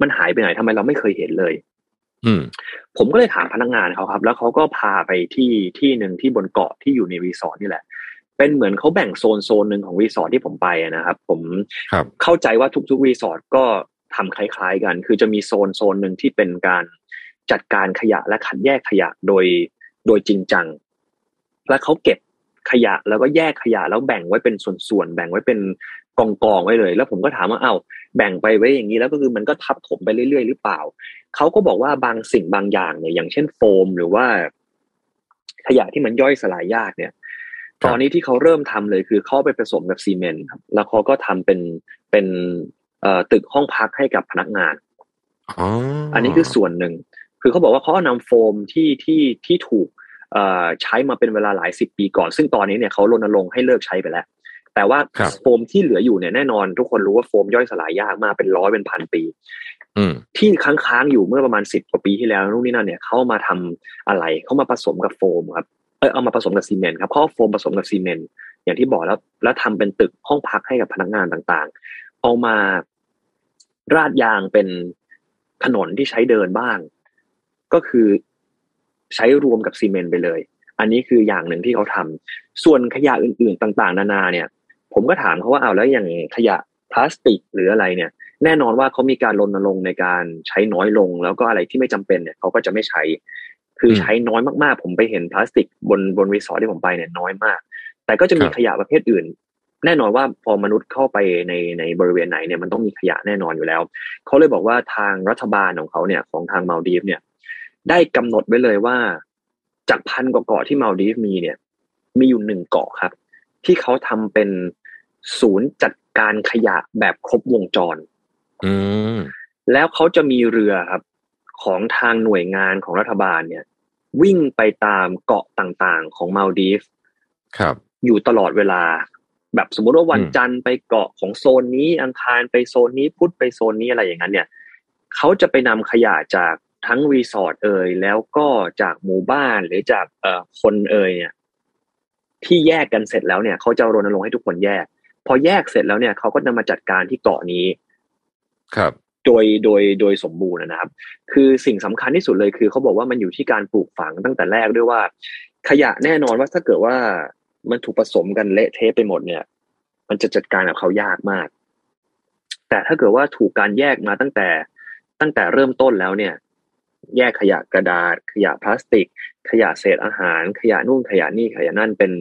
มันหายไปไหนทำไมเราไม่เคยเห็นเลย อืมผมก็เลยถามพนักงานเขาครับ แล้วเขาก็พาไปที่ที่หนึ่งที่บนเกาะที่อยู่ในรีสอร์ทนี่แหละเป็นเหมือนเขาแบ่งโซนโซนหนึ่งของรีสอร์ทที่ผมไปอะนะครับ ผมครับเข้าใจว่าทุกๆรีสอร์ทก็ทำคล้าย ๆ กัน คือจะมีโซนโซนหนึ่งที่เป็นการจัดการขยะและคัดแยกขยะโดยโดยจริงจัง และเขาเก็บขยะแล้วก็แยกขยะแล้วแบ่งไว้เป็นส่วนๆแบ่งไว้เป็น กองๆไว้เลย แล้วผมก็ถามว่าเอ้าแบ่งไปไว้อย่างนี้แล้วก็คือมันก็ทับถมไปเรื่อยๆหรือเปล่าเขาก็บอกว่าบางสิ่งบางอย่างเนี่ยอย่างเช่นโฟมหรือว่า ขยะที่มันย่อยสลายยากเนี่ยครับตอนนี้ที่เขาเริ่มทำเลยคือเขาไปผสมกับซีเมนต์ครับแล้วเขาก็ทำเป็นเป็นเอ่อตึกห้องพักให้กับพนักงานอ๋ออันนี้คือส่วนหนึ่ง คือเขาบอกว่าเขาเอานำโฟมที่ที่ที่ถูกเอ่อใช้มาเป็นเวลาหลายสิบปีก่อน ซึ่งตอนนี้เนี่ยเขารณรงค์ให้เลิกใช้ไปแล้ว แต่ว่าครับโฟมที่เหลืออยู่เนี่ยแน่นอน ทุกคนรู้ว่าโฟมย่อยสลายยากมากเป็นร้อยเป็นพันปีอืมที่ค้างๆอยู่เมื่อประมาณสิบกว่าปีที่แล้วนู่นนี่นั่นเนี่ยเขามาทำอะไรเขามาผสมกับโฟมครับเออเอามาผสมกับซีเมนต์ครับเขาเอาโฟมผสมกับซีเมนต์อย่างที่บอกแล้ว แล้วทำเป็นตึกห้องพักให้กับพนักงานต่างๆ เอามาราดยางเป็นถนนที่ใช้เดินบ้าง ก็คือใช้รวมกับซีเมนต์ไปเลย อันนี้คืออย่างหนึ่งที่เขาทำส่วนขยะอื่นๆต่าง ๆ นานาเนี่ย ผมก็ถามเขาว่าเอาแล้วอย่างขยะพลาสติกหรืออะไรเนี่ย แน่นอนว่าเขามีการรณรงค์ในการใช้น้อยลง แล้วก็อะไรที่ไม่จำเป็นเนี่ยเขาก็จะไม่ใช้ คือมใช้น้อยมากๆ ผมไปเห็นพลาสติกบนบนรีสอร์ทที่ผมไปเนี่ยน้อยมาก แต่ก็จะมีครับขยะประเภทอื่น แน่นอนว่าพอมนุษย์เข้าไปในในบริเวณไหนเนี่ยมันต้องมีขยะแน่นอนอยู่แล้วเขาเลยบอกว่าทางรัฐบาลของเขาเนี่ยของทางมาลดีฟเนี่ย ได้กำหนดไว้เลยว่า จากพันกว่าเกาะที่มาลดีฟมีเนี่ย มีอยู่หนึ่งเกาะครับ ที่เขาทำเป็น ศูนย์จัดการขยะแบบครบวงจร อืมแล้วเขาจะมีเรือครับ ของทางหน่วยงานของรัฐบาลเนี่ย วิ่งไปตามเกาะต่างๆของมาลดีฟครับ อยู่ตลอดเวลา แบบสมมติว่าวันอืมจันทร์ไปเกาะของโซนนี้อังคารไปโซนนี้พุธไปโซนนี้อะไรอย่างนั้น เนี่ยเขาจะไปนำขยะจากทั้งรีสอร์ทเอ่ยแล้วก็จากหมู่บ้านหรือจากเอ่อคนเอ่ยเนี่ยที่แยกกันเสร็จแล้วเนี่ยเขาจะรณรงค์ให้ทุกคนแยก พอแยกเสร็จแล้วเนี่ยเขาก็นำมาจัดการที่เกาะนี้ ครับ โดยโดยโดยสมบูรณ์นะครับ คือสิ่งสำคัญที่สุดเลยคือเขาบอกว่ามันอยู่ที่การปลูกฝังตั้งแต่แรกด้วยว่า ขยะแน่นอนว่าถ้าเกิดว่ามันถูกผสมกันเละเทะไปหมดเนี่ย มันจะจัดการกับเขายากมาก แต่ถ้าเกิดว่าถูกการแยกมาตั้งแต่ตั้งแต่เริ่มต้นแล้วเนี่ย แยกขยะกระดาษ ขยะพลาสติก ขยะเศษอาหาร ขยะนู่นขยะนี่ขยะนั่นเป็น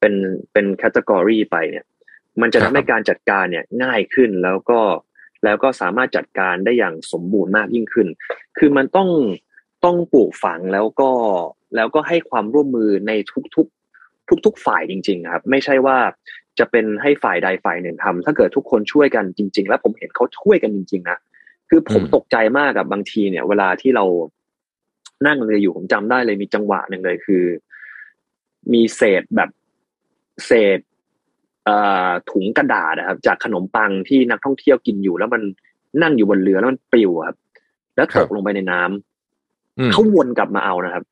เป็นเป็นแคตตากรีไปเนี่ย มันจะครัทำบให้การจัดการเนี่ยง่ายขึ้นแล้วก็แล้วก็สามารถจัดการได้อย่างสมบูรณ์มากยิ่งขึ้น คือมันต้องต้องปลูกฝังแล้วก็แล้วก็ให้ความร่วมมือในทุกๆ ทุก ๆ ฝ่ายจริง ๆ ครับ ไม่ใช่ว่าจะเป็นให้ฝ่ายใดฝ่ายหนึ่งทำถ้าเกิดทุกคนช่วยกันจริง ๆ แล้วผมเห็นเขาช่วยกันจริง ๆ นะคือผมอืมตกใจมากกับบางทีเนี่ย เวลาที่เรานั่งเรืออยู่ผมจำได้เลยมีจังหวะหนึ่งเลยคือ มีเศษแบบเศษเอ่อ ถุงกระดาษนะครับ จากขนมปังที่นักท่องเที่ยวกินอยู่ แล้วมันนั่งอยู่บนเรือแล้วมันปลิวอะครับ แล้วครัตบกลงไปในน้ำอืมเขาวนกลับมาเอานะครับ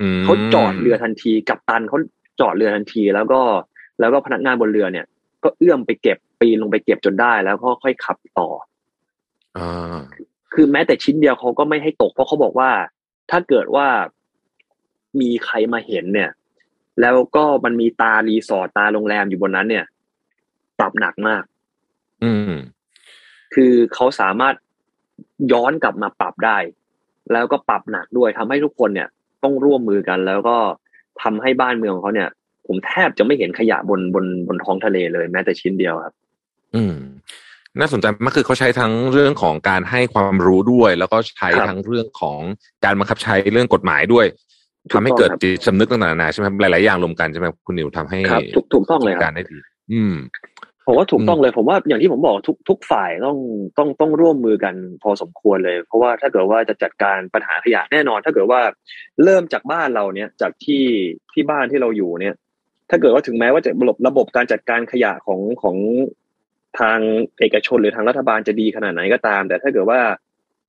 อืมเขาจอดเรือทันทีกับตันเขาจอดเรือทันที แล้วก็แล้วก็พนักงานบนเรือเนี่ย ก็เอื้อมไปเก็บปีนลงไปเก็บจนได้ แล้วก็ค่อยขับต่ออ่าคือแม้แต่ชิ้นเดียวเขาก็ไม่ให้ตกเพราะเขาบอกว่า ถ้าเกิดว่ามีใครมาเห็นเนี่ย แล้วก็มันมีตารีสอร์ทตาโรงแรมอยู่บนนั้น เนี่ยปรับหนักมาก อืม คือเขาสามารถย้อนกลับมาปรับได้ แล้วก็ปรับหนักด้วยทำให้ทุกคนเนี่ย ต้องร่วมมือกัน แล้วก็ทำให้บ้านเมืองของเขาเนี่ย ผมแทบจะไม่เห็นขยะบนบนบนท้องทะเลเลยแม้แต่ชิ้นเดียวครับ อืมน่าสนใจมากคือเขาใช้ทั้งเรื่องของการให้ความรู้ด้วย แล้วก็ใช้ทั้งเรื่องของการบังคับใช้เรื่องกฎหมายด้วย ทำให้เกิดจิตสำนึกต่างๆนานาใช่ไหมหลายๆอย่างรวมกันใช่ไหมคุณนิวทำให้ครับถูกถูกต้องเลยคการัรบได้ดีอืมผมว่าถูกต้องเลยผมว่าอย่างที่ผมบอกทุกทุกฝ่ายต้องต้องต้องร่วมมือกันพอสมควรเลย เพราะว่าถ้าเกิดว่าจะจัดการปัญหาขยะแน่นอน ถ้าเกิดว่าเริ่มจากบ้านเราเนี่ยจากที่ที่บ้านที่เราอยู่เนี่ย ถ้าเกิดว่าถึงแม้ว่าจะระบบระบบการจัดการขยะของของทางเอกชนหรือทางรัฐบาลจะดีขนาดไหนก็ตาม แต่ถ้าเกิดว่า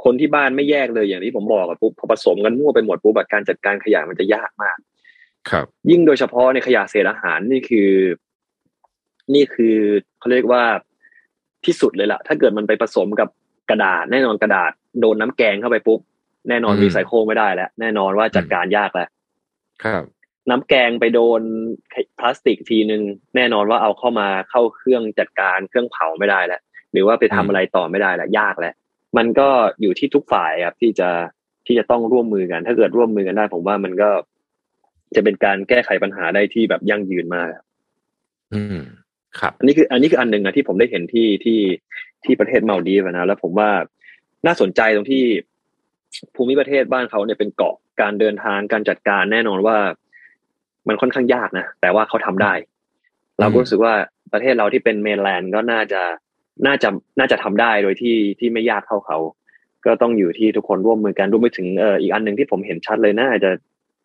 คนที่บ้านไม่แยกเลยอย่างที่ผมบอกอะปุ๊บพอผสมกันมั่วไปหมดปุ๊บแบบการจัดการขยะมันจะยากมาก ครับ ยิ่งโดยเฉพาะในขยะเศษอาหารนี่คือ นี่คือเขาเรียกว่าที่สุดเลยล่ะ ถ้าเกิดมันไปผสมกับกระดาษ แน่นอนกระดาษโดนน้ำแกงเข้าไปปุ๊บแน่นอนอืมรีไซเคิลไม่ได้แล้วแน่นอนว่าจัดการยากแล้วครับ น้ำแกงไปโดนพลาสติกทีนึงแน่นอนว่าเอาเข้ามาเข้าเครื่องจัดการเครื่องเผาไม่ได้แล้วหรือว่าไปทำอืมอะไรต่อไม่ได้แล้วยากแล้ว มันก็อยู่ที่ทุกฝ่ายครับที่จะที่จะต้องร่วมมือกัน ถ้าเกิดร่วมมือกันได้ ผมว่ามันก็จะเป็นการแก้ไขปัญหาได้ที่แบบยั่งยืนมากอืม ครับ อันนี้คือ อันนี้คืออันหนึ่งนะที่ผมได้เห็นที่ที่ที่ประเทศมาลดีฟอะนะแล้วผมว่าน่าสนใจตรงที่ภูมิประเทศบ้านเขาเนี่ยเป็นเกาะการเดินทางการจัดการแน่นอนว่า มันค่อนข้างยากนะแต่ว่าเขาทำได้ เราก็รู้สึกว่าประเทศเราที่เป็นเมนแลนด์ก็น่าจะ น่าจะน่าจะทำได้โดยที่ที่ไม่ยากเท่าเขา ก็ต้องอยู่ที่ทุกคนร่วมมือกันรวมไปถึงเอ่ออีกอันหนึ่งที่ผมเห็นชัดเลยน่าจะ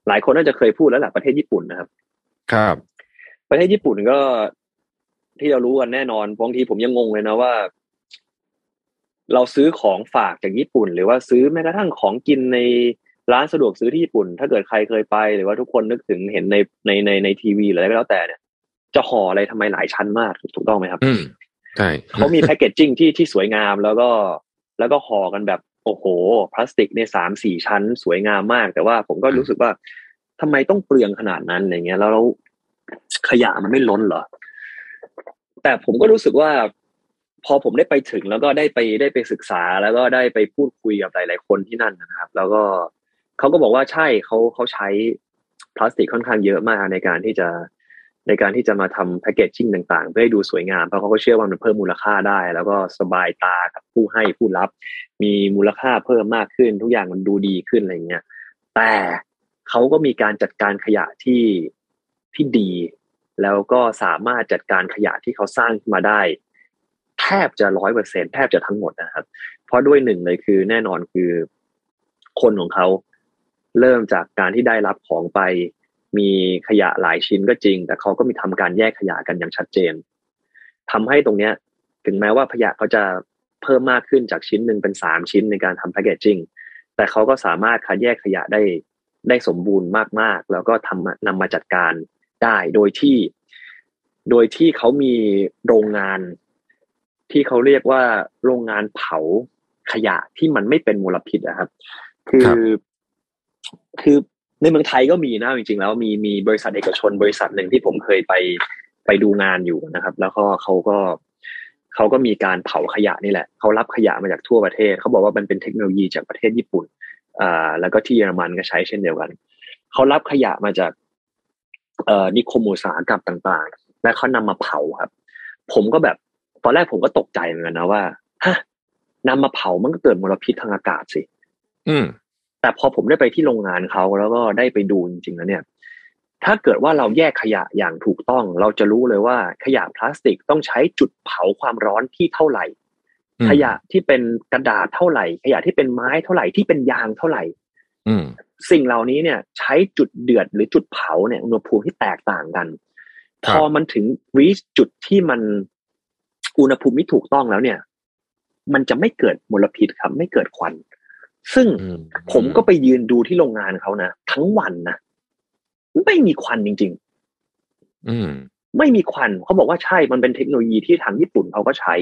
หลายคนน่าจะเคยพูดแล้วแหละประเทศญี่ปุ่นนะครับ ครับ ประเทศญี่ปุ่นก็ที่เรารู้กันแน่นอนบางทีผมยังงงเลยนะว่า เราซื้อของฝากจากญี่ปุ่น หรือว่าซื้อแม้กระทั่งของกินในร้านสะดวกซื้อที่ญี่ปุ่น ถ้าเกิดใครเคยไป หรือว่าทุกคนนึกถึงเห็นในในในในทีวีหรืออะไรก็แล้วแต่เนี่ย จะห่ออะไรทำไมหลายชั้นมากถูกต้องไหมครับอืม ใช่เขามีแพคเกจจิ้งที่ที่สวยงามแล้วก็แล้วก็ห่อกันแบบโอ้โห พลาสติกในสามสี่ชั้นสวยงามมาก แต่ว่าผมก็รู้สึกว่าทำไมต้องเปลืองขนาดนั้นอย่างเงี้ยแล้วแล้วขยะมันไม่ล้นเหรอ แต่ผมก็รู้สึกว่า พอผมได้ไปถึงแล้วก็ได้ไปได้ไปศึกษาแล้วก็ได้ไปพูดคุยกับหลาย ๆ คนที่นั่นนะครับ แล้วก็เขาก็บอกว่าใช่เขาเขาใช้พลาสติกค่อนข้างเยอะมากในการที่จะ ในการที่จะมาทำแพคเกจจิ้งต่างๆ เพื่อให้ดูสวยงามเพราะเขาก็เชื่อว่ามันเพิ่มมูลค่าได้ แล้วก็สบายตากับผู้ให้ผู้รับ มีมูลค่าเพิ่มมากขึ้น ทุกอย่างมันดูดีขึ้นอะไรเงี้ยแต่เขาก็มีการจัดการขยะที่ที่ดี แล้วก็สามารถจัดการขยะที่เขาสร้างขึ้นมาได้ แทบจะร้อยเปอร์เซ็นแทบจะทั้งหมดนะครับ เพราะด้วยหนึ่งเลยคือแน่นอนคือคนของเขาเริ่มจากการที่ได้รับของไป มีขยะหลายชิ้นก็จริง แต่เขาก็มีทำการแยกขยะกันอย่างชัดเจนทำให้ตรงเนี้ย ถึงแม้ว่าขยะเขาจะเพิ่มมากขึ้นจากชิ้นหนึ่งเป็นสามชิ้นในการทำแพคเกจจิ้งแต่เขาก็สามารถคัดแยกขยะได้ได้สมบูรณ์มากๆ แล้วก็ทำนำมาจัดการได้โดยที่ โดยที่เขามีโรงงาน ที่เขาเรียกว่าโรงงานเผาขยะที่มันไม่เป็นมลพิษนะครับ คือครับคือ ในเมืองไทยก็มีนะจริงๆแล้วมีมีบริษัทเอกชนบริษัทหนึ่งที่ผมเคยไปไปดูงานอยู่นะครับ แล้วก็เขาก็เขาก็มีการเผาขยะนี่แหละเขารับขยะมาจากทั่วประเทศเขาบอกว่ามันเป็นเทคโนโลยีจากประเทศญี่ปุ่นอ่าแล้วก็ที่เยอรมันก็ใช้เช่นเดียวกันเขารับขยะมาจากเอ่อนิคมอุตสาหกรรมต่าง ๆ และเขานำมาเผาครับ ผมก็แบบตอนแรกผมก็ตกใจเหมือนกันนะว่าฮะนำมาเผามันก็เกิดมลพิษทางอากาศสิ อืม แต่พอผมได้ไปที่โรงงานเขาแล้วก็ได้ไปดูจริงๆแล้วเนี่ย ถ้าเกิดว่าเราแยกขยะอย่างถูกต้อง เราจะรู้เลยว่าขยะพลาสติกต้องใช้จุดเผาความร้อนที่เท่าไหร่อืมขยะที่เป็นกระดาษเท่าไหร่ ขยะที่เป็นไม้เท่าไหร่ที่เป็นยางเท่าไหร่อืมสิ่งเหล่านี้เนี่ย ใช้จุดเดือดหรือจุดเผาเนี่ยอุณหภูมิที่แตกต่างกันคพรับอมันถึงรีชจุดที่มันอุณหภูมิที่ถูกต้องแล้วเนี่ย มันจะไม่เกิดมลพิษครับ ไม่เกิดควัน ซึ่งอืมผมก็ไปยืนดูที่โรงงานเขานะทั้งวันนะไม่มีควันจริงอืมๆไม่มีควันเขาบอกว่าใช่มันเป็นเทคโนโลยีที่ทางญี่ปุ่นเขาก็ใช้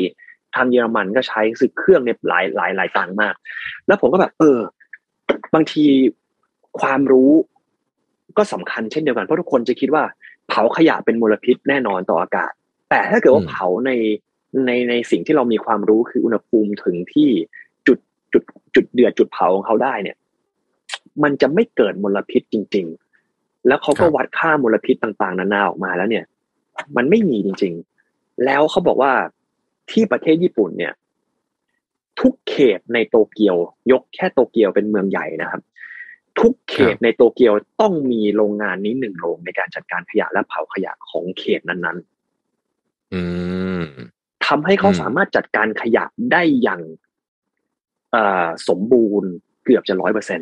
ทางเยอรมันก็ใช้ซึ่งเครื่องเนี่ยหลายหลายหลายตังค์มาก แล้วผมก็แบบ เออ บางทีความรู้ก็สำคัญเช่นเดียวกันเพราะทุกคนจะคิดว่า เผาขยะเป็นมลพิษแน่นอนต่ออากาศ แต่ถ้าเกิดว่าอืมเผาในในในสิ่งที่เรามีความรู้คืออุณหภูมิถึงที่ จุดจุดจุดเดือดจุดเผาของเขาได้เนี่ย มันจะไม่เกิดมลพิษจริง ๆ แล้วเขาก็วัดค่ามลพิษต่างๆ นานาออกมาแล้วเนี่ย มันไม่มีจริง ๆ แล้วเขาบอกว่าที่ประเทศญี่ปุ่นเนี่ย ทุกเขตในโตเกียวยกแค่โตเกียวเป็นเมืองใหญ่นะครับ ทุกเขตในโตเกียวต้องมีโรงงานนี้หนึ่งโรงในการจัดการขยะและเผาขยะของเขตนั้นๆอืมทำให้เขาสามารถจัดการขยะได้อย่าง สมบูรณ์เกือบจะร้อยเปอร์เซ็น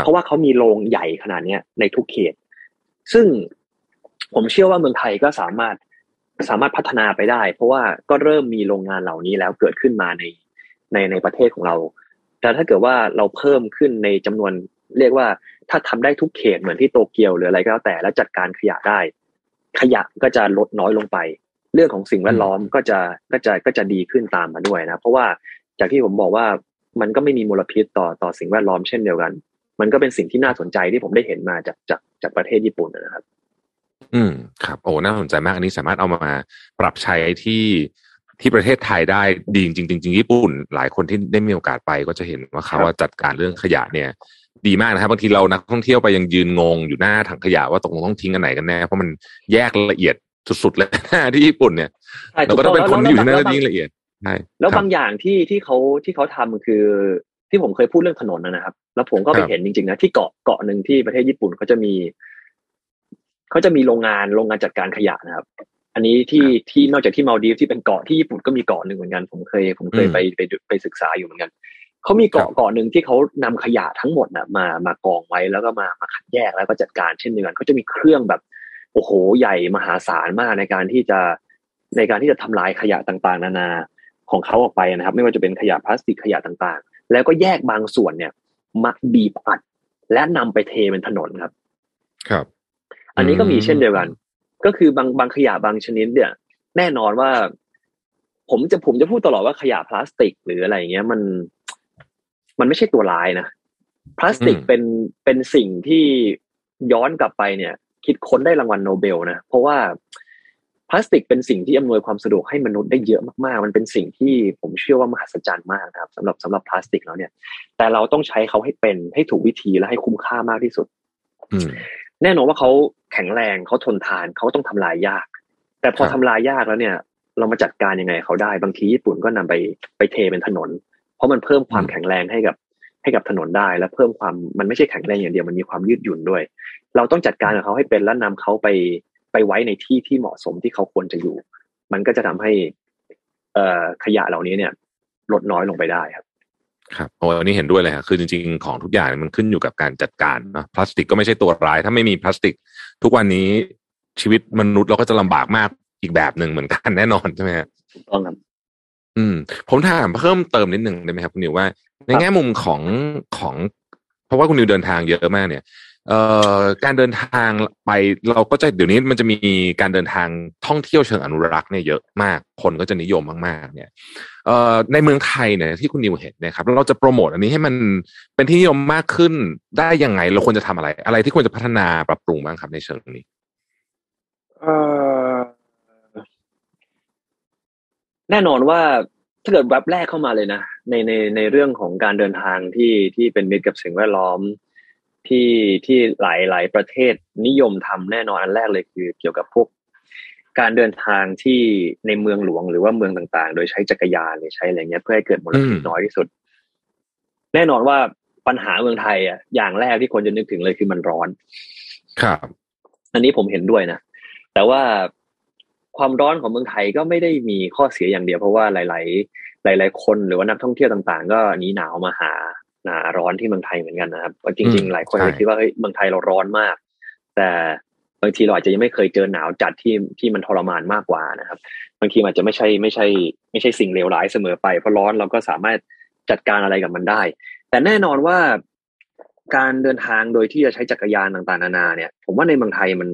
เพราะว่าเขามีโรงใหญ่ขนาดนี้ในทุกเขต ซึ่งผมเชื่อว่าเมืองไทยก็สามารถสามารถพัฒนาไปได้ เพราะว่าก็เริ่มมีโรงงานเหล่านี้แล้วเกิดขึ้นมาในในในประเทศของเรา แต่ถ้าเกิดว่าเราเพิ่มขึ้นในจำนวนเรียกว่าถ้าทำได้ทุกเขตเหมือนที่โตเกียวหรืออะไรก็แล้วแต่แล้วจัดการขยะได้ ขยะก็จะลดน้อยลงไป เรื่องของสิ่งแวดล้อมก็จะก็จะก็จะดีขึ้นตามมาด้วยนะ เพราะว่า จากที่ผมบอกว่ามันก็ไม่มีมลพิษต่อต่อสิ่งแวดล้อมเช่นเดียวกัน มันก็เป็นสิ่งที่น่าสนใจที่ผมได้เห็นมาจากจากจากประเทศญี่ปุ่นนะครับ อืม ครับโอ้น่าสนใจมากอันนี้สามารถเอามาปรับใช้ที่ที่ประเทศไทยได้ดีจริงจริงญี่ปุ่น หลายคนที่ได้มีโอกาสไปก็จะเห็นว่าเขาว่าจัดการเรื่องขยะเนี่ย ดีมากนะครับบางทีเรานักท่องเที่ยวไปยังยืนงงอยู่หน้าถังขยะว่าตกลงต้องทิ้งกันไหนกันแน่เพราะมันแยกละเอียดสุดๆเลยที่ญี่ปุ่นเนี่ยเราก็ต้องเป็นคนอยู่ที่นั่นยิ่งละเอียดใช่ แล้วบางอย่างที่ที่เขาที่เขาทำคือที่ผมเคยพูดเรื่องถนนนะครับ แล้วผมก็ไปเห็นจริงๆนะที่เกาะเกาะหนึ่งที่ประเทศญี่ปุ่นเขาจะมีเขาจะมีโรงงานโรงงานจัดการขยะนะครับ อันนี้ที่ที่นอกจากที่มาดีฟที่เป็นเกาะที่ญี่ปุ่นก็มีเกาะหนึ่งเหมือนกัน ผมเคยผมเคยไปไปไปศึกษาอยู่เหมือนกันเขามีเกาะเกาะหนึ่งที่เขานำขยะทั้งหมดนะมามากองไว้แล้วก็มามาคัดแยกแล้วก็จัดการเช่นเดียวกันเขาจะมีเครื่องแบบโอ้โหใหญ่มหาศาลมากในการที่จะในการที่จะทำลายขยะต่างๆ นานา ของเขาออกไปนะครับ ไม่ว่าจะเป็นขยะพลาสติกขยะต่างๆ แล้วก็แยกบางส่วนเนี่ยมาบีบอัด และนำไปเทเป็นถนนครับ ครับ อันนี้ก็มีเช่นเดียวกัน ก็คือบางบางขยะบางชนิดเนี่ย แน่นอนว่า ผมจะผมจะพูดตลอดว่าขยะพลาสติก หรืออะไรเงี้ยมัน มันไม่ใช่ตัวร้ายนะพลาสติกเป็นเป็นสิ่งที่ย้อนกลับไปเนี่ย คิดค้นได้รางวัลโนเบลนะเพราะว่า พลาสติกเป็นสิ่งที่อำนวยความสะดวกให้มนุษย์ได้เยอะมากๆ มันเป็นสิ่งที่ผมเชื่อว่ามหัศจรรย์มากนะครับสำหรับสำหรับพลาสติกแล้วเนี่ย แต่เราต้องใช้เขาให้เป็นให้ถูกวิธีและให้คุ้มค่ามากที่สุดแน่นอนว่าเขาแข็งแรงเขาทนทานเขาต้องทำลายยาก แต่พอทำลายยากแล้วเนี่ย เรามาจัดการยังไงเขาได้บางทีญี่ปุ่นก็นำไปไปเทเป็นถนน เพราะมันเพิ่มความแข็งแรงให้กับให้กับถนนได้ และเพิ่มความมันไม่ใช่แข็งแรงอย่างเดียวมันมีความยืดหยุ่นด้วย เราต้องจัดการกับเขาให้เป็นแล้วนำเขาไป ไปไว้ในที่ที่เหมาะสมที่เขาควรจะอยู่ มันก็จะทำให้ เอ่อขยะเหล่านี้เนี่ย ลดน้อยลงไปได้ครับครับโอ้อันนี้เห็นด้วยเลยครับคือจริงๆ ของทุกอย่างมันขึ้นอยู่กับการจัดการนะพลาสติกก็ไม่ใช่ตัวร้าย ถ้าไม่มีพลาสติก ทุกวันนี้ชีวิตมนุษย์เราก็จะลำบากมากอีกแบบหนึ่งเหมือนกันแน่นอนใช่ไหมครับต้องครับอืม ผมถามเพิ่มเติมนิดหนึ่งได้ไหมครับคุณนิวว่า ในแง่มุมของของ เพราะว่าคุณนิวเดินทางเยอะมากเนี่ย เอ่อการเดินทางไปเราก็จะเดี๋ยวนี้มันจะมีการเดินทางท่องเที่ยวเชิงอนุรักษ์เนี่ยเยอะมากคนก็จะนิยมมากๆ เนี่ยเอ่อในเมืองไทยเนี่ยที่คุณนิวเห็นเนี่ยครับเราจะโปรโมทอันนี้ให้มันเป็นที่นิยมมากขึ้นได้ยังไง เราควรจะทำอะไร อะไรที่ควรจะพัฒนาปรับปรุงบ้างครับในเชิงนี้เอ่อแน่นอนว่าถ้าเกิดแว็บแรกเข้ามาเลยนะในในในเรื่องของการเดินทางที่ที่เป็นมิตรกับสิ่งแวดล้อม ที่ที่หลายหลายประเทศนิยมทำแน่นอนอันแรกเลยคือเกี่ยวกับพวกการเดินทางที่ในเมืองหลวงหรือว่าเมืองต่างๆ โดยใช้จักรยานหรือใช้อะไรเงี้ยเพื่อให้เกิดมลพิษน้อยที่สุด แน่นอนว่าปัญหาเมืองไทยอะอย่างแรกที่คนจะนึกถึงเลยคือมันร้อน ครับ อันนี้ผมเห็นด้วยนะ แต่ว่าความร้อนของเมืองไทยก็ไม่ได้มีข้อเสียอย่างเดียวเพราะว่าหลาย ๆ หลาย ๆ คนหรือว่านักท่องเที่ยวต่าง ๆ ก็หนีหนาวมาหา หนาร้อนที่เมืองไทยเหมือนกันนะครับจริง ๆ หลายคนคิดว่าเฮ้ยเมืองไทยเราร้อนมาก แต่บางทีเราอาจจะยังไม่เคยเจอหนาวจัดที่ที่มันทรมานมากกว่านะครับ บางทีอาจจะไม่ใช่ไม่ใช่ ไม่ใช่สิ่งเลวร้ายเสมอไปเพราะร้อนเราก็สามารถจัดการอะไรกับมันได้ แต่แน่นอนว่าการเดินทางโดยที่จะใช้จักรยานต่างๆนานาเนี่ย ผมว่าในเมืองไทยมัน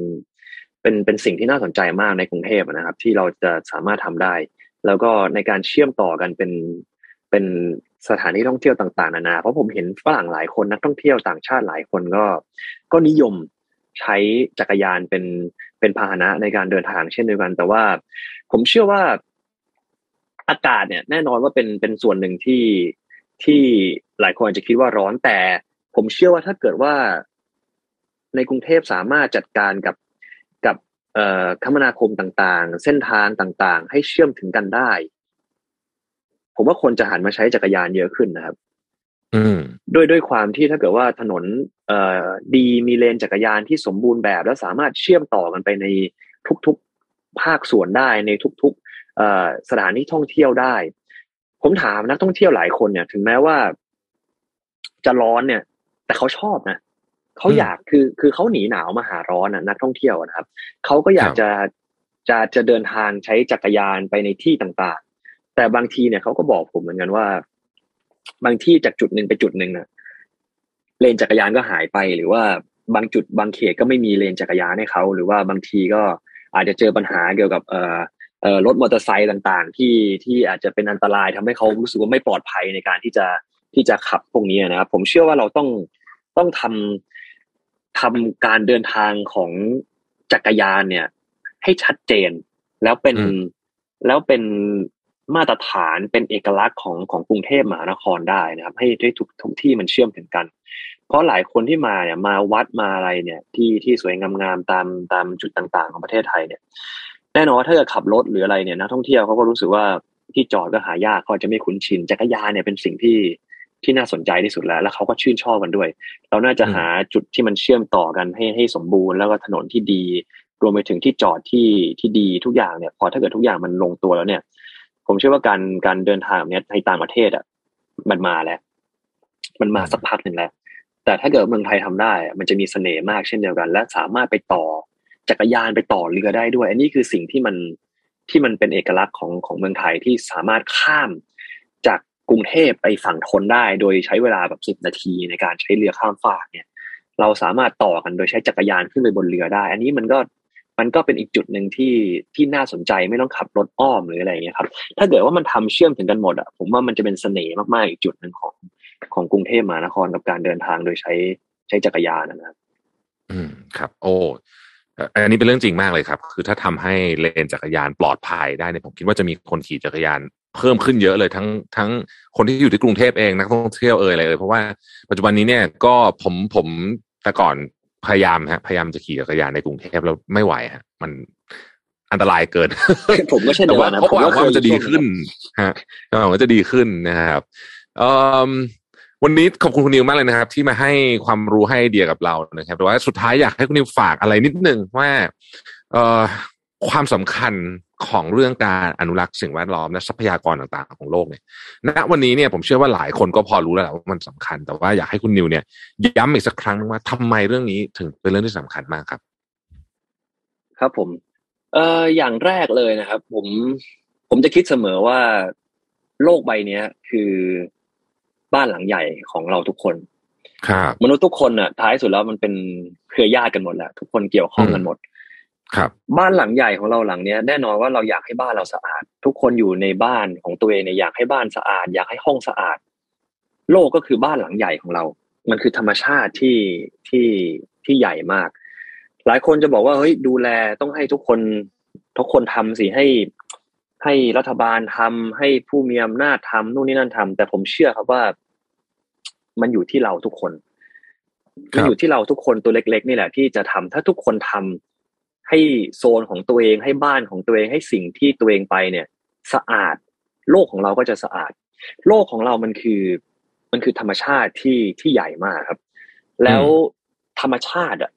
เป็นเป็นสิ่งที่น่าสนใจมากในกรุงเทพนะครับ ที่เราจะสามารถทำได้ แล้วก็ในการเชื่อมต่อกันเป็นเป็น สถานที่ท่องเที่ยวต่างๆนานาเพราะผมเห็นฝรั่งหลายคนนักท่องเที่ยวต่างชาติหลายคนก็ ก็นิยมใช้จักรยานเป็นเป็นพาหนะในการเดินทางเช่นเดียวกัน แต่ว่าผมเชื่อว่าอากาศเนี่ยแน่นอนว่าเป็นเป็นส่วนหนึ่งที่ที่หลายคนอาจจะคิดว่าร้อนแต่ ผมเชื่อว่าถ้าเกิดว่าในกรุงเทพสามารถจัดการกับกับคมนาคมต่างๆ เส้นทางต่างๆ ให้เชื่อมถึงกันได้ ผมว่าคนจะหันมาใช้จักรยานเยอะขึ้นนะครับอืมด้วยด้วยความที่ถ้าเกิดว่าถนนเอ่อดีมีเลนจักรยานที่สมบูรณ์แบบ แล้วสามารถเชื่อมต่อกันไปในทุกๆภาคส่วนได้ในทุกๆเอ่อสถานที่ท่องเที่ยวได้ ผมถามนักท่องเที่ยวหลายคนเนี่ย ถึงแม้ว่า จะร้อนเนี่ย แต่เขาชอบนะเขาอืมอยากคือคือเขาหนีหนาวมาหาร้อนนะนักท่องเที่ยวนะครับเขาก็อยากครับจะจะจะเดินทางใช้จักรยานไปในที่ต่างๆ แต่บางทีเนี่ยเขาก็บอกผมเหมือนกันว่า บางที่จากจุดหนึ่งไปจุดหนึ่งนะเลนจักรยานก็หายไปหรือว่าบางจุดบางเขตก็ไม่มีเลนจักรยานให้เขาหรือว่าบางทีก็อาจจะเจอปัญหาเกี่ยวกับเอ่อเอ่อรถมอเตอร์ไซค์ต่างๆ ที่ที่อาจจะเป็นอันตรายทำให้เขารู้สึกว่าไม่ปลอดภัยในการที่จะที่จะขับพวกนี้นะครับ ผมเชื่อว่าเราต้องต้องทำทำการเดินทางของจักรยานเนี่ย ให้ชัดเจนแล้วเป็นอืมแล้วเป็น มาตรฐานเป็นเอกลักษณ์ของของกรุงเทพมหานครได้นะครับ ให้ได้ทุกทุกที่มันเชื่อมถึงกัน เพราะหลายคนที่มาเนี่ยมาวัดมาอะไรเนี่ยที่ที่สวยงามๆตามตามจุดต่างๆ ของประเทศไทยเนี่ยแน่นอนว่าถ้าเกิดขับรถหรืออะไรเนี่ยนักท่องเที่ยวเขาก็รู้สึกว่าที่จอดก็หายากเขาอาจจะไม่คุ้นชินจักรยานเนี่ยเป็นสิ่งที่ที่น่าสนใจที่สุดแล้ว แล้วเขาก็ชื่นชอบกันด้วย เราน่าจะหาจุดที่มันเชื่อมต่อกันให้ให้สมบูรณ์แล้วก็ถนนที่ดี รวมไปถึงที่จอดที่ที่ดีทุกอย่างเนี่ยพอถ้าเกิดทุกอย่างมันลงตัวแล้วเนี่ย ผมเชื่อว่าการการเดินทางแบบเนี้ยในต่างประเทศอะ มันมาแล้ว มันมาสักพักหนึ่งแล้ว แต่ถ้าเกิดเมืองไทยทำได้อะมันจะมีเสน่ห์มากเช่นเดียวกัน และสามารถไปต่อจักรยานไปต่อเรือได้ด้วย อันนี้คือสิ่งที่มันที่มันเป็นเอกลักษณ์ของของเมืองไทยที่สามารถข้ามจากกรุงเทพไปฝั่งทนได้ โดยใช้เวลาแบบสิบนาทีในการใช้เรือข้ามฟากเนี่ย เราสามารถต่อกันโดยใช้จักรยานขึ้นไปบนเรือได้ อันนี้มันก็ มันก็เป็นอีกจุดหนึ่งที่ที่น่าสนใจไม่ต้องขับรถอ้อมหรืออะไรอย่างเงี้ยครับ ถ้าเกิดว่ามันทำเชื่อมถึงกันหมดอะผมว่ามันจะเป็นเสน่ห์มากๆอีกจุดหนึ่งของของกรุงเทพมหานครกับการเดินทางโดยใช้ใช้จักรยานนะครับ อืมครับ โอ้อันนี้เป็นเรื่องจริงมากเลยครับ คือถ้าทำให้เลนจักรยานปลอดภัยได้เนี่ยผมคิดว่าจะมีคนขี่จักรยานเพิ่มขึ้นเยอะเลยทั้งทั้งคนที่อยู่ที่กรุงเทพเองนักท่องเที่ยวเอ่ยอะไรเอ่ยเพราะว่าปัจจุบันนี้เนี่ยก็ผมผมแต่ก่อน พยายามฮะพยายามจะขี่จักรยานในกรุงเทพแล้วไม่ไหวฮะ มันอันตรายเกิน ผมก็เช่นแต่เดียวว่ากันนะเขาผมหวัก็งเคว่ายมันจะดีขึ้นช่วงฮะก็หวังว่าจะดีขึ้นนะครับเอ่อวันนี้ขอบคุณคุณนิวมากเลยนะครับ ที่มาให้ความรู้ให้ไอเดียกับเรานะครับแต่ว่าสุดท้ายอยากให้คุณนิวฝากอะไรนิดนึงว่าเอ่อความสำคัญ ของเรื่องการอนุรักษ์สิ่งแวดล้อมและทรัพยากรต่างๆ ของโลกเนี่ยณวันนี้เนี่ยผมเชื่อว่าหลายคนก็พอรู้แล้วแหละว่ามันสำคัญ แต่ว่าอยากให้คุณนิวเนี่ยย้ำอีกสักครั้งนึงว่าทำไมเรื่องนี้ถึงเป็นเรื่องที่สำคัญมากครับ ครับผม เอ่ออย่างแรกเลยนะครับ ผมผมจะคิดเสมอว่าโลกใบเนี้ย คือบ้านหลังใหญ่ของเราทุกคนครับมนุษย์ทุกคนน่ะท้ายสุดแล้วมันเป็นเครือญาติกันหมดแหละทุกคนเกี่ยวข้องกันหมด ครับ บ้านหลังใหญ่ของเราหลังเนี้ยแน่นอนว่าเราอยากให้บ้านเราสะอาด ทุกคนอยู่ในบ้านของตัวเองเนี่ยอยากให้บ้านสะอาด อยากให้ห้องสะอาด โลกก็คือบ้านหลังใหญ่ของเรา มันคือธรรมชาติที่ที่ที่ใหญ่มาก หลายคนจะบอกว่าเฮ้ยดูแลต้องให้ทุกคนทุกคนทำสิให้ให้รัฐบาลทำให้ผู้มีอำนาจทำนู่นนี่นั่นทำแต่ผมเชื่อครับว่า มันอยู่ที่เราทุกคนมันอยู่ที่เราทุกคนตัวเล็ก ๆ นี่แหละที่จะทำถ้าทุกคนทำ ให้โซนของตัวเองให้บ้านของตัวเองให้สิ่งที่ตัวเองไปเนี่ย สะอาด โลกของเราก็จะสะอาด โลกของเรามันคือ มันคือธรรมชาติที่ที่ใหญ่มากครับ แล้วธรรมชาติอะ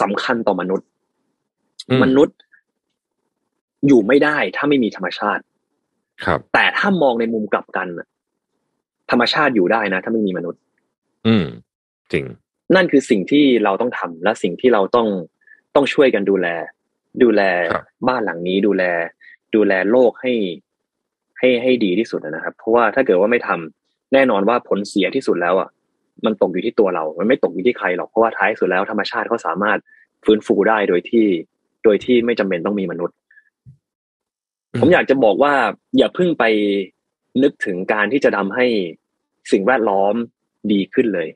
สำคัญต่อมนุษย์อืมมนุษย์อยู่ไม่ได้ถ้าไม่มีธรรมชาติ ครับ แต่ถ้ามองในมุมกลับกันน่ะธรรมชาติอยู่ได้นะ ถ้าไม่มีมนุษย์ อืม จริง นั่นคือสิ่งที่เราต้องทำและสิ่งที่เราต้อง ต้องช่วยกันดูแล ดูแลครับบ้านหลังนี้ดูแล ดูแลโลกให้ให้ให้ดีที่สุดนะครับ เพราะว่าถ้าเกิดว่าไม่ทำแน่นอนว่าผลเสียที่สุดแล้วอะ มันตกอยู่ที่ตัวเรา มันไม่ตกอยู่ที่ใครหรอกเพราะว่าท้ายสุดแล้วธรรมชาติเขาสามารถฟื้นฟูได้โดยที่โดยที่ไม่จำเป็นต้องมีมนุษย์อืมผมอยากจะบอกว่า อย่าเพิ่งไปนึกถึงการที่จะทำให้สิ่งแวดล้อมดีขึ้นเลย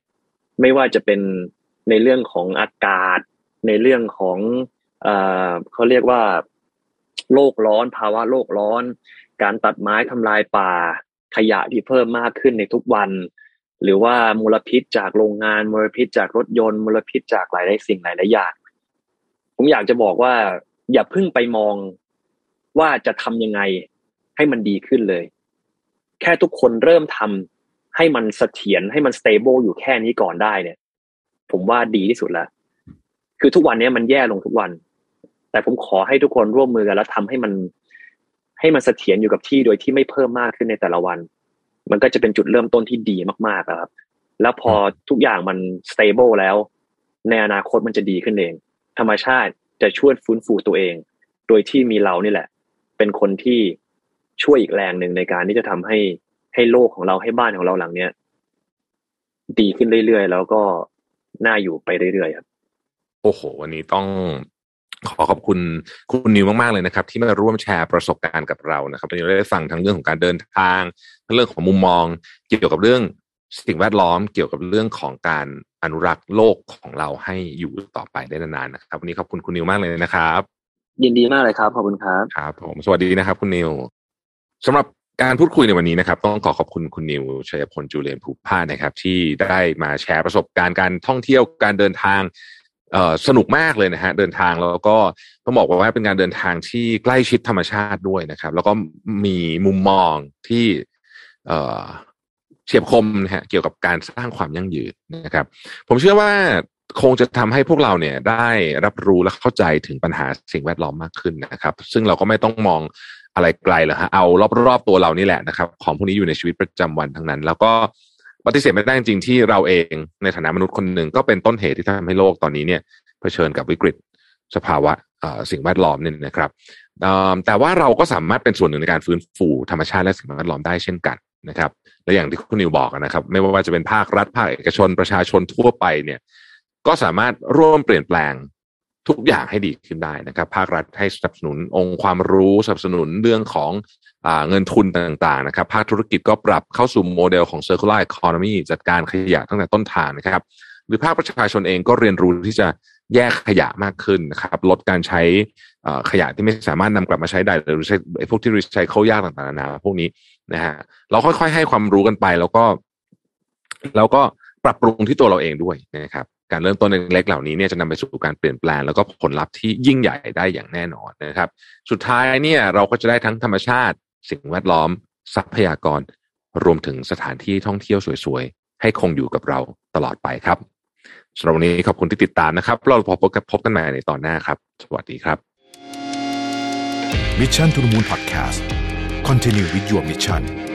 ไม่ว่าจะเป็นในเรื่องของอากาศ ในเรื่องของเอ่อเขาเรียกว่าโลกร้อน ภาวะโลกร้อน การตัดไม้ทำลายป่า ขยะที่เพิ่มมากขึ้นในทุกวัน หรือว่ามลพิษจากโรงงานมลพิษจากรถยนต์มลพิษจากหลาย ๆ สิ่งหลายๆอย่างผมอยากจะบอกว่า อย่าเพิ่งไปมองว่าจะทำยังไงให้มันดีขึ้นเลย แค่ทุกคนเริ่มทำให้มันเสถียรให้มัน stable อยู่แค่นี้ก่อนได้เนี่ย ผมว่าดีที่สุดแล้ว คือทุกวันนี้มันแย่ลงทุกวัน แต่ผมขอให้ทุกคนร่วมมือกันแล้วทำให้มัน ให้มันเสถียรอยู่กับที่โดยที่ไม่เพิ่มมากขึ้นในแต่ละวัน มันก็จะเป็นจุดเริ่มต้นที่ดีมากๆครับ แล้วพอทุกอย่างมันสเตเบิลแล้ว ในอนาคตมันจะดีขึ้นเอง ธรรมชาติจะช่วยฟื้นฟูตัวเอง โดยที่มีเรานี่แหละ เป็นคนที่ช่วยอีกแรงหนึ่งในการที่จะทำให้ให้โลกของเราให้บ้านของเราหลังเนี้ยดีขึ้นเรื่อยๆ แล้วก็น่าอยู่ไปเรื่อยๆครับ อ้โห วันนี้ต้องขอขอบคุณคุณนิวมาก ๆ เลยนะครับ ที่มาร่วมแชร์ประสบการณ์กับเรานะครับวันนี้เราได้ฟังทั้งเรื่องของการเดินทางทั้งเรื่องของมุมมอง เกี่ยวกับเรื่องสิ่งแวดล้อมเกี่ยวกับเรื่องของการอนุรักษ์โลกของเราให้อยู่ต่อไปได้นานๆนะครับ วันนี้ขอบคุณคุณนิวมากเลยนะครับ ยินดีมากเลยครับขอบคุณครับครับผมสวัสดีนะครับ คุณนิวสำหรับการพูดคุยในวันนี้นะครับ ต้องขอขอบคุณคุณนิวชัยพลจูเลียนภูพานะครับ ที่ได้มาแชร์ประสบการณ์การท่องเที่ยวการเดินทางเอ่อ สนุกมากเลยนะฮะเดินทางแล้วก็ต้องบอกว่าเป็นการเดินทางที่ใกล้ชิดธรรมชาติด้วยนะครับ แล้วก็มีมุมมองที่เออเฉียบคมนะฮะเกี่ยวกับการสร้างความยั่งยืนนะครับ ผมเชื่อว่าคงจะทำให้พวกเราเนี่ยได้รับรู้และเข้าใจถึงปัญหาสิ่งแวดล้อมมากขึ้นนะครับ ซึ่งเราก็ไม่ต้องมองอะไรไกลหรอกฮะเอารอบๆตัวเรานี่แหละนะครับ ของพวกนี้อยู่ในชีวิตประจำวันทั้งนั้น แล้วก็ ปฏิเสธไม่ได้จริงที่เราเองในฐานะมนุษย์คนหนึ่งก็เป็นต้นเหตุที่ทำให้โลกตอนนี้เนี่ยเผชิญกับวิกฤตสภาวะสิ่งแวดล้อมนี่นะครับแต่ว่าเราก็สามารถเป็นส่วนหนึ่งในการฟื้นฟูธรรมชาติและสิ่งแวดล้อมได้เช่นกันนะครับและอย่างที่คุณนิวบอกนะครับ ไม่ว่าจะเป็นภาครัฐภาคเอกชนประชาชนทั่วไปเนี่ยก็สามารถร่วมเปลี่ยนแปลงทุกอย่างให้ดีขึ้นได้นะครับ ภาครัฐให้สนับสนุนองค์ความรู้สนับสนุนเรื่องของ เงินทุนต่างๆนะครับภาคธุรกิจก็ปรับเข้าสู่โมเดลของ circular economy จัดการขยะตั้งแต่ต้นทางนะครับ หรือภาคประชาชนเองก็เรียนรู้ที่จะแยกขยะมากขึ้นนะครับลดการใช้ขยะที่ไม่สามารถนำกลับมาใช้ได้หรือใช้พวกที่รีไซเคิลยากต่างๆนานาพวกนี้นะฮะเราค่อยๆให้ความรู้กันไปแล้วก็ แล้วก็ปรับปรุงที่ตัวเราเองด้วยนะครับการเริ่มต้นเล็กๆเหล่านี้เนี่ยจะนำไปสู่การเปลี่ยนแปลง แล้วก็ผลลัพธ์ที่ยิ่งใหญ่ได้อย่างแน่นอนนะครับ สุดท้ายเนี่ยเราก็จะได้ทั้งธรรมชาติ สิ่งแวดล้อม ทรัพยากร รวมถึงสถานที่ท่องเที่ยวสวยๆ ให้คงอยู่กับเราตลอดไปครับสำหรับวันนี้ขอบคุณที่ติดตามนะครับ เราพบกันพบกันใหม่ในตอนหน้าครับ สวัสดีครับ Mission to the Moon Podcast Continue with your mission